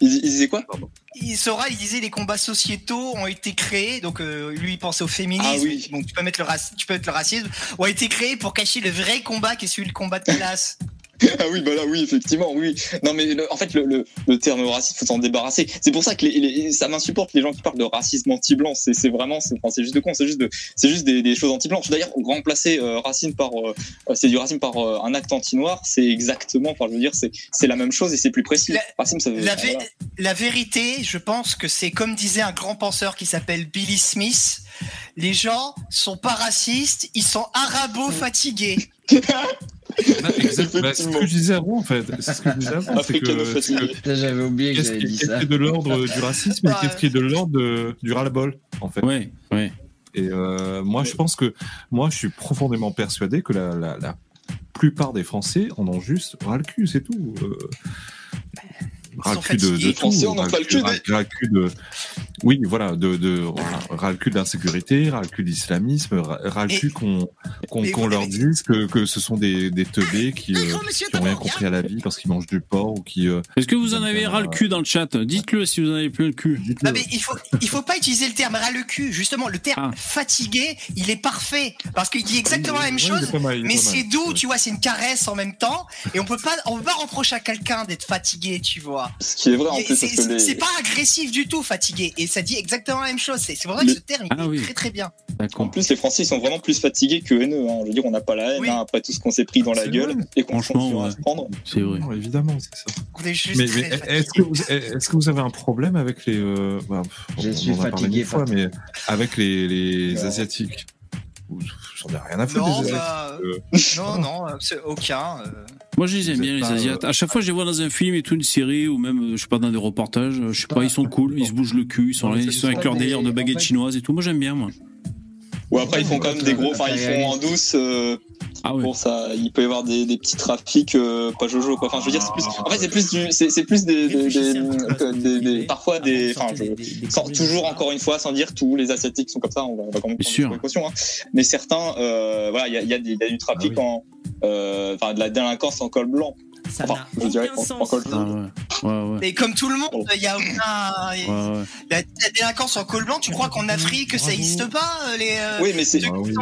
il, il disait quoi il- Soral, il disait les combats sociétaux ont été créés, donc euh, lui il pensait au féminisme, Ah oui. donc tu peux mettre le tu peux mettre le racisme, ont été créés pour cacher le vrai combat qui est celui le combat de classe. Ah oui, bah là, oui, effectivement, oui. Non, mais le- en fait, le, le, le terme raciste, faut s'en débarrasser. C'est pour ça que les, les- ça m'insupporte les gens qui parlent de racisme anti-blanc. C'est c'est vraiment, c'est enfin, c'est juste de con, c'est juste, de, c'est juste des, des choses anti-blanches. D'ailleurs, remplacer euh, racine par, euh, c'est du racisme par euh, un acte anti-noir, c'est exactement, enfin, je veux dire, c'est c'est la même chose et c'est plus précis. La- Racisme, ça veut La, enfin, vé- voilà. la vérité, je pense que c'est comme disait un grand penseur qui s'appelle Billy Smith, les gens sont pas racistes, ils sont arabo-fatigués. bah, exact- bah, c'est ce que je disais avant, en fait. C'est ce que je disais avant. c'est que- J'avais oublié que Qu'est-ce j'avais qui, dit qu'est-ce ça. qui est de l'ordre du racisme et qu'est-ce qui est de l'ordre du ras-le-bol, en fait. Ouais, ouais. Et euh, moi, je pense que moi, je suis profondément persuadé que la, la, la plupart des Français en ont juste ras le cul, c'est tout. Euh, ras le sont cul de, de tout. Français en ont ras pas le cul, ras- ras le cul de, Oui, voilà, de, de ras le cul de l'insécurité, ras le cul de l'islamisme, ras ras le Mais- cul qu'on qu'on leur dise que, que ce sont des, des teubés qui, Mais euh, grand monsieur qui ont rien compris à la vie parce qu'ils mangent du porc ou qui. euh, Est-ce que vous en avez euh, ras le cul dans le chat? Dites-le si vous en avez plus le cul. Non mais il faut il faut pas utiliser le terme ras le cul. Justement, le terme Ah. fatigué, il est parfait parce qu'il dit exactement la même chose. Mais c'est doux, tu vois, c'est une caresse en même temps, et on peut pas, on peut pas reprocher à quelqu'un d'être fatigué, tu vois. Ce qui est vrai en plus, C'est les- pas agressif du tout, fatigué, et ça dit exactement la même chose. C'est pour ça que ce terme il Ah est très très bien. En plus, les Français ils sont vraiment plus fatigués que haineux. Hein. Je veux dire, on n'a pas la haine Oui. hein, après tout ce qu'on s'est pris dans la gueule vrai. et qu'on Franchement, continue à se prendre. C'est vrai. Non, évidemment, c'est ça. On est juste Mais, mais est-ce que, vous- est-ce que vous avez un problème avec les. euh, bah, pff, Je on suis en a parlé fatigué, fois, mais avec les, les. Asiatiques? Vous- J'en ai rien à foutre Non, des bah, Euh, non, non, euh, c'est aucun. euh. Moi, je les aime bien, les Asiates. euh, À chaque fois, je les vois dans un film et tout, une série, ou même, je sais pas, dans des reportages. Je sais pas, ils sont cool, ils se bougent le cul, ils sont, là, ils sont avec leur délire de fait- chinoises et tout. Moi, j'aime bien, moi. Ou après, ils font quand même des gros. Enfin, ils font en douce. euh, Ah. Pour ça, il peut y avoir des, des petits trafics euh, pas jojo quoi. Enfin, je veux dire, c'est plus. En fait, c'est plus du, c'est c'est plus des, des, des, parfois avant des. de Enfin, je, sans- toujours encore une fois, sans dire tous les asiatiques sont comme ça. On va, on va quand même prendre sûr. des précautions. Hein. Mais certains, euh, voilà, il y a, il y, a y a du trafic Ah oui. en, euh, enfin, de la délinquance en col blanc. Ça Enfin, n'a je dirais aucun en- sens. en col Ah ouais. Ouais. Mais comme tout le monde, il y a aucun. La, la délinquance en col blanc, tu crois qu'en Afrique ça Bravo. existe pas euh, les euh, Oui, mais c'est c'est- plus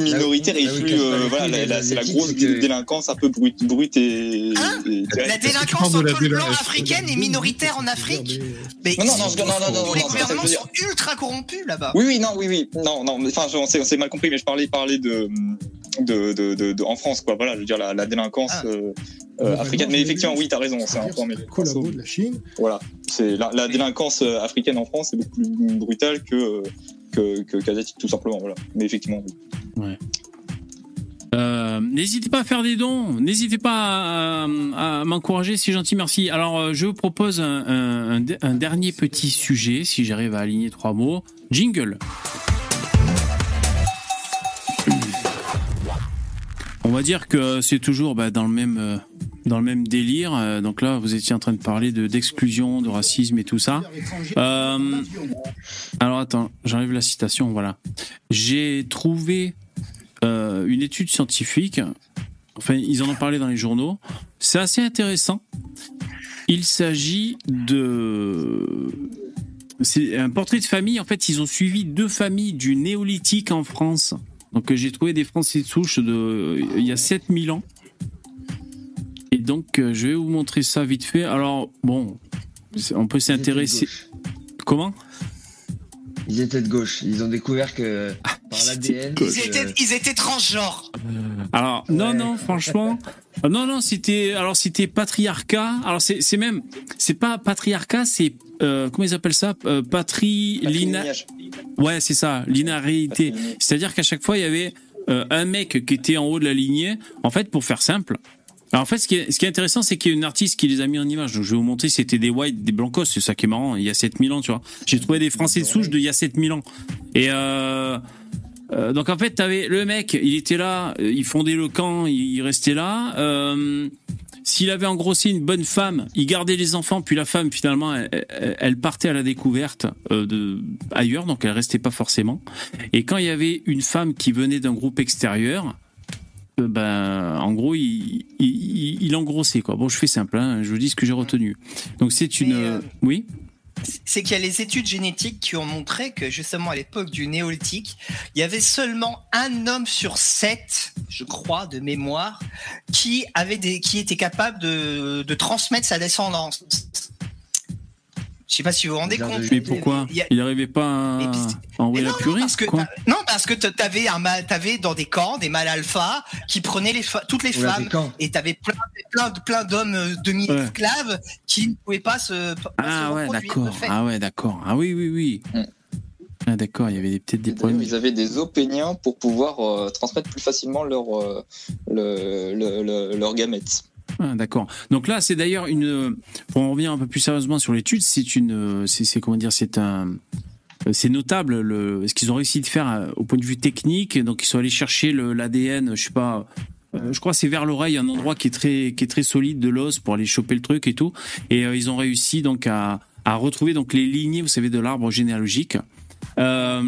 où- minoritaire et ils plus euh, voilà, c'est la grosse délinquance un peu brute, brute et, Hein. La délinquance en col blanc africaine est minoritaire en Afrique. Mais Non, non, non, non, non, non, non, tous les gouvernements sont ultra corrompus là-bas. Oui, oui, non, oui, oui, non, non, mais enfin, je- on s'est, on s'est mal compris, mais je parlais, parlais de, de, de, de, de- en France, quoi. Voilà, je veux dire la, la délinquance Ah. euh, euh, africaine. Mais effectivement, oui, t'as raison, c'est un point. Mais collabo de la Chine. voilà, c'est la, la délinquance euh, africaine en France est beaucoup plus brutale que que, que qu'asiatique, tout simplement. Voilà. Mais effectivement, oui. Euh, n'hésitez pas à faire des dons, n'hésitez pas à, à m'encourager, c'est gentil, merci. Alors, je vous propose un, un dernier petit sujet, si j'arrive à aligner trois mots. Jingle. Va dire que c'est toujours bah, dans le même euh, dans le même délire. Euh, Donc là, vous étiez en train de parler de d'exclusion, de racisme et tout ça. Euh, alors attends, j'enlève la citation. Voilà. J'ai trouvé une étude scientifique. Enfin, ils en ont parlé dans les journaux. C'est assez intéressant. Il s'agit de. C'est un portrait de famille. En fait, ils ont suivi deux familles du néolithique en France. Donc, euh, j'ai trouvé des Français de souche de, il y a 7000 ans. Et donc, euh, je vais vous montrer ça vite fait. Alors, bon, on peut s'intéresser. Comment? Ils étaient de gauche. Ils ont découvert que par ils l'ADN. Ils étaient, ils étaient transgenres. Alors non Ouais. non franchement euh, non non c'était alors c'était patriarcat alors c'est c'est même c'est pas patriarcat c'est euh, comment ils appellent ça? Euh, patri lina Patrilignage. Ouais c'est ça Patrilignage. c'est-à-dire qu'à chaque fois il y avait euh, un mec qui était en haut de la lignée en fait pour faire simple alors en fait, ce qui est, intéressant, c'est qu'il y a une artiste qui les a mis en image. Donc, je vais vous montrer, c'était des whites, des blancos. C'est ça qui est marrant. Il y a 7000 ans, tu vois. J'ai trouvé des Français de souche de il y a 7000 ans. Et euh, euh, donc en fait, t'avais le mec, il était là, il fondait le camp, il, restait là. S'il avait engrossé une bonne femme, il gardait les enfants, puis la femme finalement, elle, partait à la découverte euh, de ailleurs, donc elle restait pas forcément. Et quand il y avait une femme qui venait d'un groupe extérieur, euh, ben en gros, il, il, il- il engrossait quoi. Bon, je fais simple, hein, je vous dis ce que j'ai retenu. Donc c'est une, euh, oui? C'est qu'il y a les études génétiques qui ont montré que justement à l'époque du néolithique, il y avait seulement un homme sur sept, je crois, de mémoire, qui avait qui était capable de transmettre sa descendance. Je sais pas si vous vous rendez compte. de- Mais pourquoi a- Il n'arrivait pas à, envoyer la non, purée parce que quoi non parce que t'avais un ma- t'avais dans des camps des mâles alpha qui prenaient les fa- toutes les femmes et t'avais plein plein d'hommes euh, demi-esclaves qui ne pouvaient pas se pas Ah se ouais, d'accord. Ah ouais, d'accord. Ah oui, oui, oui. Mm. Ah d'accord, il y avait des- peut-être des problèmes. Ils avaient des opéniens pour pouvoir euh, transmettre plus facilement leur, euh, le, le, le- leurs gamètes. Ah, d'accord. Donc là, c'est d'ailleurs une. Pour en revenir un peu plus sérieusement sur l'étude, c'est une. C'est c'est- comment dire C'est un. C'est notable le, ce qu'ils ont réussi de faire euh, au point de vue technique. Donc ils sont allés chercher l'ADN, je sais pas, euh, je crois c'est vers l'oreille, un endroit qui est très, qui est très solide de l'os pour aller choper le truc et tout. Et euh, ils ont réussi donc à, retrouver donc les lignées, vous savez, de l'arbre généalogique. Euh,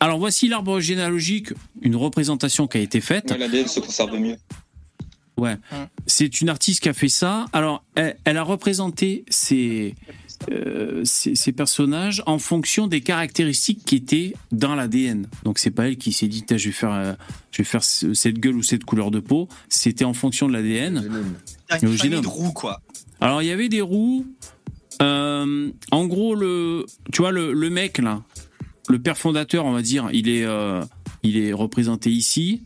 alors voici l'arbre généalogique, une représentation qui a été faite. L'ADN se conserve mieux. Ouais. C'est une artiste qui a fait ça. Alors, elle, elle a représenté ces, euh, ces, ces personnages en fonction des caractéristiques qui étaient dans l'ADN. Donc, c'est pas elle qui s'est dit, je vais faire, euh, je vais faire ce- cette gueule ou cette couleur de peau. C'était en fonction de l'ADN. T'as Le une famille génome. de roues, quoi. Alors, il y avait des roues. Euh, en gros, le, tu vois, le, le mec là, le père fondateur, on va dire, il est, euh, il est représenté ici.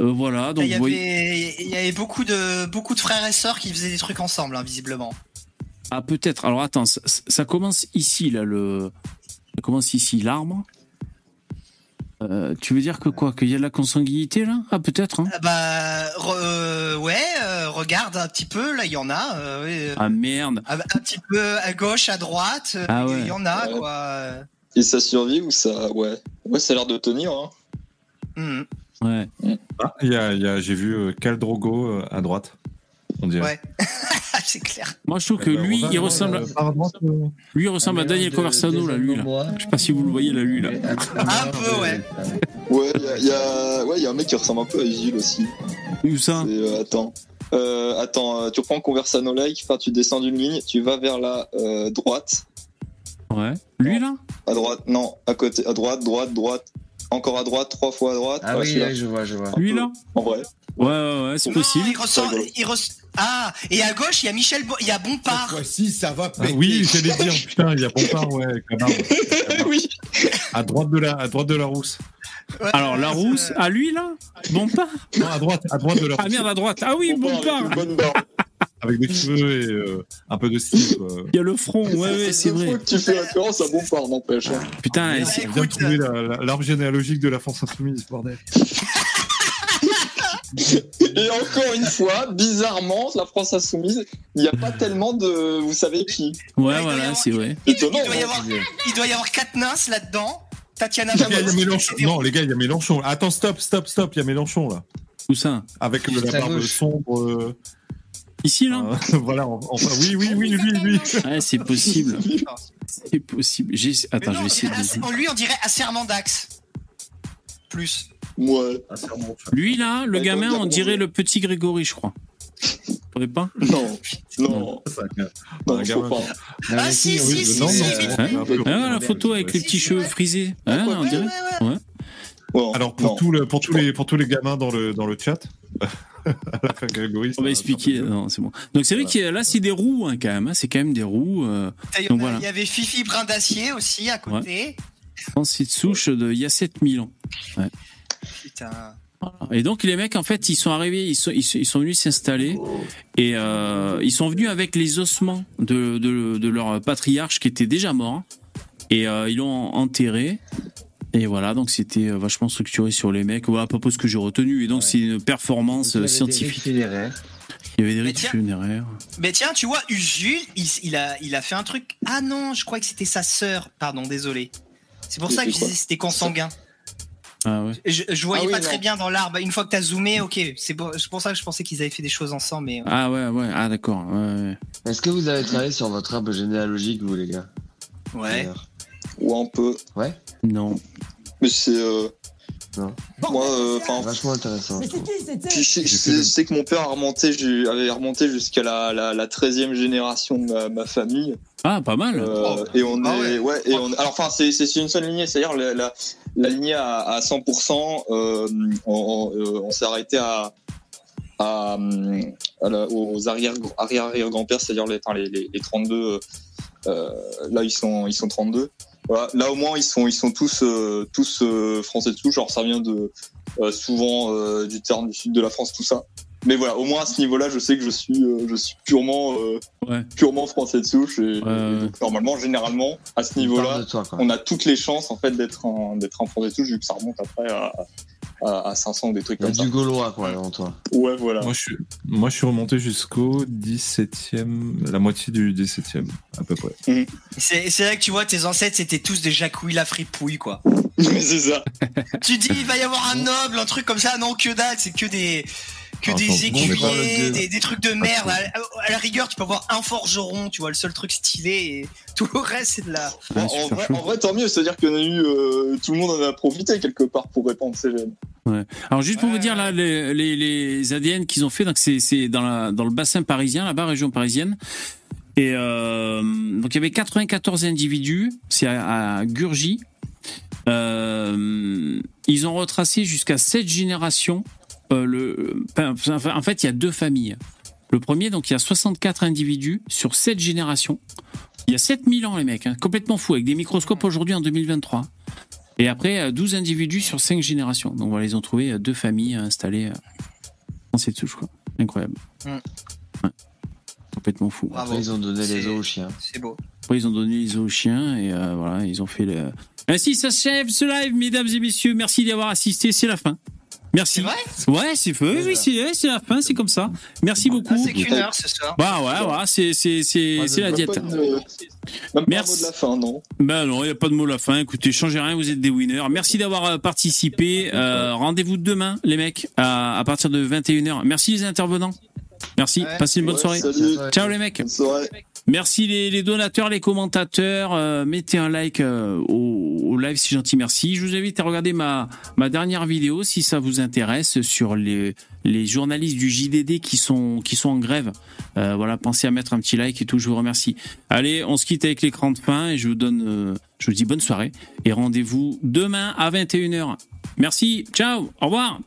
Euh, voilà, donc il, y vous voyez- avait, il y avait beaucoup de, beaucoup de frères et sœurs qui faisaient des trucs ensemble, hein, visiblement. Ah peut-être. Alors attends, ça, ça commence ici là le. Ça commence ici l'arbre. Euh, tu veux dire que quoi? Qu'il y a de la consanguinité là? Ah peut-être. Hein Ah Bah, re- euh, ouais, euh, regarde un petit peu, là, il y en a. euh, ouais, euh, ah merde. un, un petit peu à gauche, à droite, Ah il ouais. y en a, Ouais. quoi. Et ça survit ou ça? Ouais. Ouais, ça a l'air de tenir. Hein. Mhm. Ouais. Ah, il y a, il y a- j'ai vu euh, Cal Drogo euh, à droite. On dirait. Ouais. c'est clair. Moi je trouve que Eh ben, lui, on va- il ressemble, à, euh, euh, lui il ressemble à Daniel Conversano là, lui là. Je sais pas si vous le voyez là, lui là. Un peu, ouais. Ouais, il y a, y a- ouais, y a un mec qui ressemble un peu à Gilles aussi. Où ça? Euh, attends. Euh, attends, euh, tu reprends Conversano Like, enfin, tu descends d'une ligne, tu vas vers la euh, droite. Ouais. Lui là? À droite, non, à côté, à droite, droite, droite. Encore à droite, trois fois à droite. Ah Ouais, oui, ouais, je vois, je vois. Lui là En vrai. Ouais ouais ouais, c'est possible. il il Ah, et à gauche, il y a Michel, Bo- il y a Cette Bompard. fois-ci, ça va ah oui, j'allais dire, putain, il y a Bompard, ouais, connard. oui. À droite de la, à droite de la rousse. Ouais, Alors la rousse, à lui là? Bon pas Non, à droite, à droite de la rousse. Ah merde à droite. Ah oui, bon Avec pas. Avec des cheveux et euh, un peu de style, quoi. Il y a le front. Ouais ouais, c'est vrai. fois que tu fais référence à Bompard, n'empêche. hein. Putain, Ouais, c'est- la- l'arbre généalogique de la France Insoumise, bordel. Et encore une fois, bizarrement, la France Insoumise, il n'y a pas tellement de. Vous savez qui ouais voilà, c'est vrai. Il, Étonnant. il doit y avoir, il doit y avoir quatre nains là-dedans. Tatiana Les gars, il y a Vamos, Mélenchon. Non, les gars, il y a Mélenchon. Attends, stop, stop, stop, il y a Mélenchon, là. Où ça Avec euh, Juste la barbe gauche. sombre. euh, Ici là euh, voilà, en- enfin, oui, oui, oui, lui, lui. Ouais, c'est possible. C'est possible. Attends, non, je vais essayer de. Lui, on dirait Asserment d'Axe. Plus. Ouais. Lui là, le gamin, on dirait le petit Grégory, je crois. Pas Non. Non. Non, gamin. pas. Ah, si, si, si, ouais, la photo avec les petits cheveux ouais. frisés. Ouais, on Ouais, dirait ouais, ouais. Ouais, Alors, pour, non. tout le, pour, tous les, pour tous les gamins dans le, dans le chat, Grégory. On va expliquer. Non, c'est bon. Donc c'est vrai que là, c'est des roues hein, quand même. hein. C'est quand même des roues. Euh, Il Donc, voilà. y avait Fifi Brin d'Acier aussi à côté. je pense que c'est de souche de il y a 7000 ans. Putain. Et donc les mecs, en fait, ils sont arrivés, ils sont, ils sont, ils sont venus s'installer et euh, ils sont venus avec les ossements de, de, de leur patriarche qui était déjà mort et euh, ils l'ont enterré. Et voilà, donc c'était euh, vachement structuré sur les mecs. Voilà à peu près ce que j'ai retenu. Et donc c'est une performance scientifique. funéraires. Il y avait des Mais rites tiens. funéraires. Mais tiens, tu vois, Usul, il, il a, il a fait un truc. Ah non, je crois que c'était sa sœur. Pardon, désolé. C'est pour ça que fait je quoi disais que c'était consanguin. Ah ouais. Je, je voyais Ah oui, pas non. très bien dans l'arbre. Une fois que t'as zoomé, ok. C'est pour, c'est pour ça que je pensais qu'ils avaient fait des choses ensemble. Mais euh, Ah ouais, ouais. Ah d'accord. Ouais, ouais. Est-ce que vous avez travaillé sur votre arbre généalogique, vous, les gars? Ouais. Ou un peu. Ouais? Non. Mais c'est. euh, Non. Moi, euh. Vachement intéressant. je trouve. Puis je sais- que mon père a remonté, avait remonté jusqu'à la, la, la 13e génération de ma, ma famille. Ah, pas mal. Euh, et on Ah est, ouais. ouais. et on, alors enfin, c'est, c'est une seule lignée, c'est-à-dire la, la, la lignée à, à 100%, euh, euh, on s'est arrêté à, à, la- aux arrière, arrière, arrière grands-pères, c'est-à-dire les, les, les, les 32, euh, euh, là ils sont, ils sont 32. Voilà. Là au moins ils sont, ils sont tous, euh, tous euh, français de souche. Alors ça vient de euh, souvent euh, du terme du sud de la France, tout ça. Mais voilà, au moins à ce niveau-là, je sais que je suis, euh, je suis purement, euh, Ouais. purement français de souche. Et, Ouais, et donc, normalement, généralement, à ce niveau-là, on a toutes les chances en fait d'être un, d'être un français de souche vu que ça remonte après à, à, à 500 ou des trucs comme ça. du Gaulois, quoi, dans toi. Ouais, voilà. Moi, je suis, moi, je suis remonté jusqu'au 17e, la moitié du 17e, à peu près. C'est c'est là que tu vois, tes ancêtres, c'était tous des jacouilles la fripouille, quoi. Mais c'est ça. tu dis, il va y avoir un noble, un truc comme ça. Non, que dalle, c'est que des. Que des dieu. des, des trucs de merde. À, à la rigueur, tu peux avoir un forgeron, tu vois, le seul truc stylé, et tout le reste, c'est de la. Ah, Bon, en, vrai, chaud. en vrai, tant mieux, c'est-à-dire que eu, euh, tout le monde en a profité quelque part pour répandre ces gènes. Alors juste pour Ouais, vous dire là les, les, les ADN qu'ils ont fait donc c'est dans la dans le bassin parisien là-bas région parisienne et euh, donc il y avait 94 individus c'est à, à Gurgy euh, ils ont retracé jusqu'à sept générations euh, le enfin, en fait il y a deux familles le premier donc il y a 64 individus sur sept générations il y a 7000 ans les mecs hein, complètement fou avec des microscopes aujourd'hui en 2023 et après, euh, 12 individus sur 5 générations. Donc voilà, ils ont trouvé euh, deux familles installées euh, dans cette souche. Quoi. Incroyable. Mm. Ouais. Complètement fou. Bravo. Après, ils ont donné les os aux chiens. C'est beau. Après, ils ont donné les os aux chiens et euh, voilà, ils ont fait le. Ainsi s'achève ce live, mesdames et messieurs. Merci d'y avoir assisté. C'est la fin. Merci. C'est vrai Ouais, c'est feu. Oui, c'est ouais, c'est la fin. C'est comme ça. Merci beaucoup. Ah, C'est qu'une heure ce soir. Bah ouais, voilà, c'est c'est c'est c'est la diète. pas de- Même pas un Merci. mot de la fin, non. Ben non, il n'y a pas de mot à la fin. Écoutez, changez rien, vous êtes des winners. Merci d'avoir euh, participé. Euh, Rendez-vous demain, les mecs, à, à partir de 21h. Merci les intervenants. Merci. Ouais. Passez une bonne Ouais, soirée. Salut. Ciao les mecs. Bonne soirée. Merci les, donateurs, les commentateurs. Euh, mettez un like euh, au, live, c'est gentil. Merci. Je vous invite à regarder ma, ma dernière vidéo si ça vous intéresse sur les, les journalistes du JDD qui sont, qui sont en grève. Euh, voilà, pensez à mettre un petit like et tout. Je vous remercie. Allez, on se quitte avec l'écran de fin et je vous donne, je vous dis bonne soirée et rendez-vous demain à 21h. Merci. Ciao. Au revoir.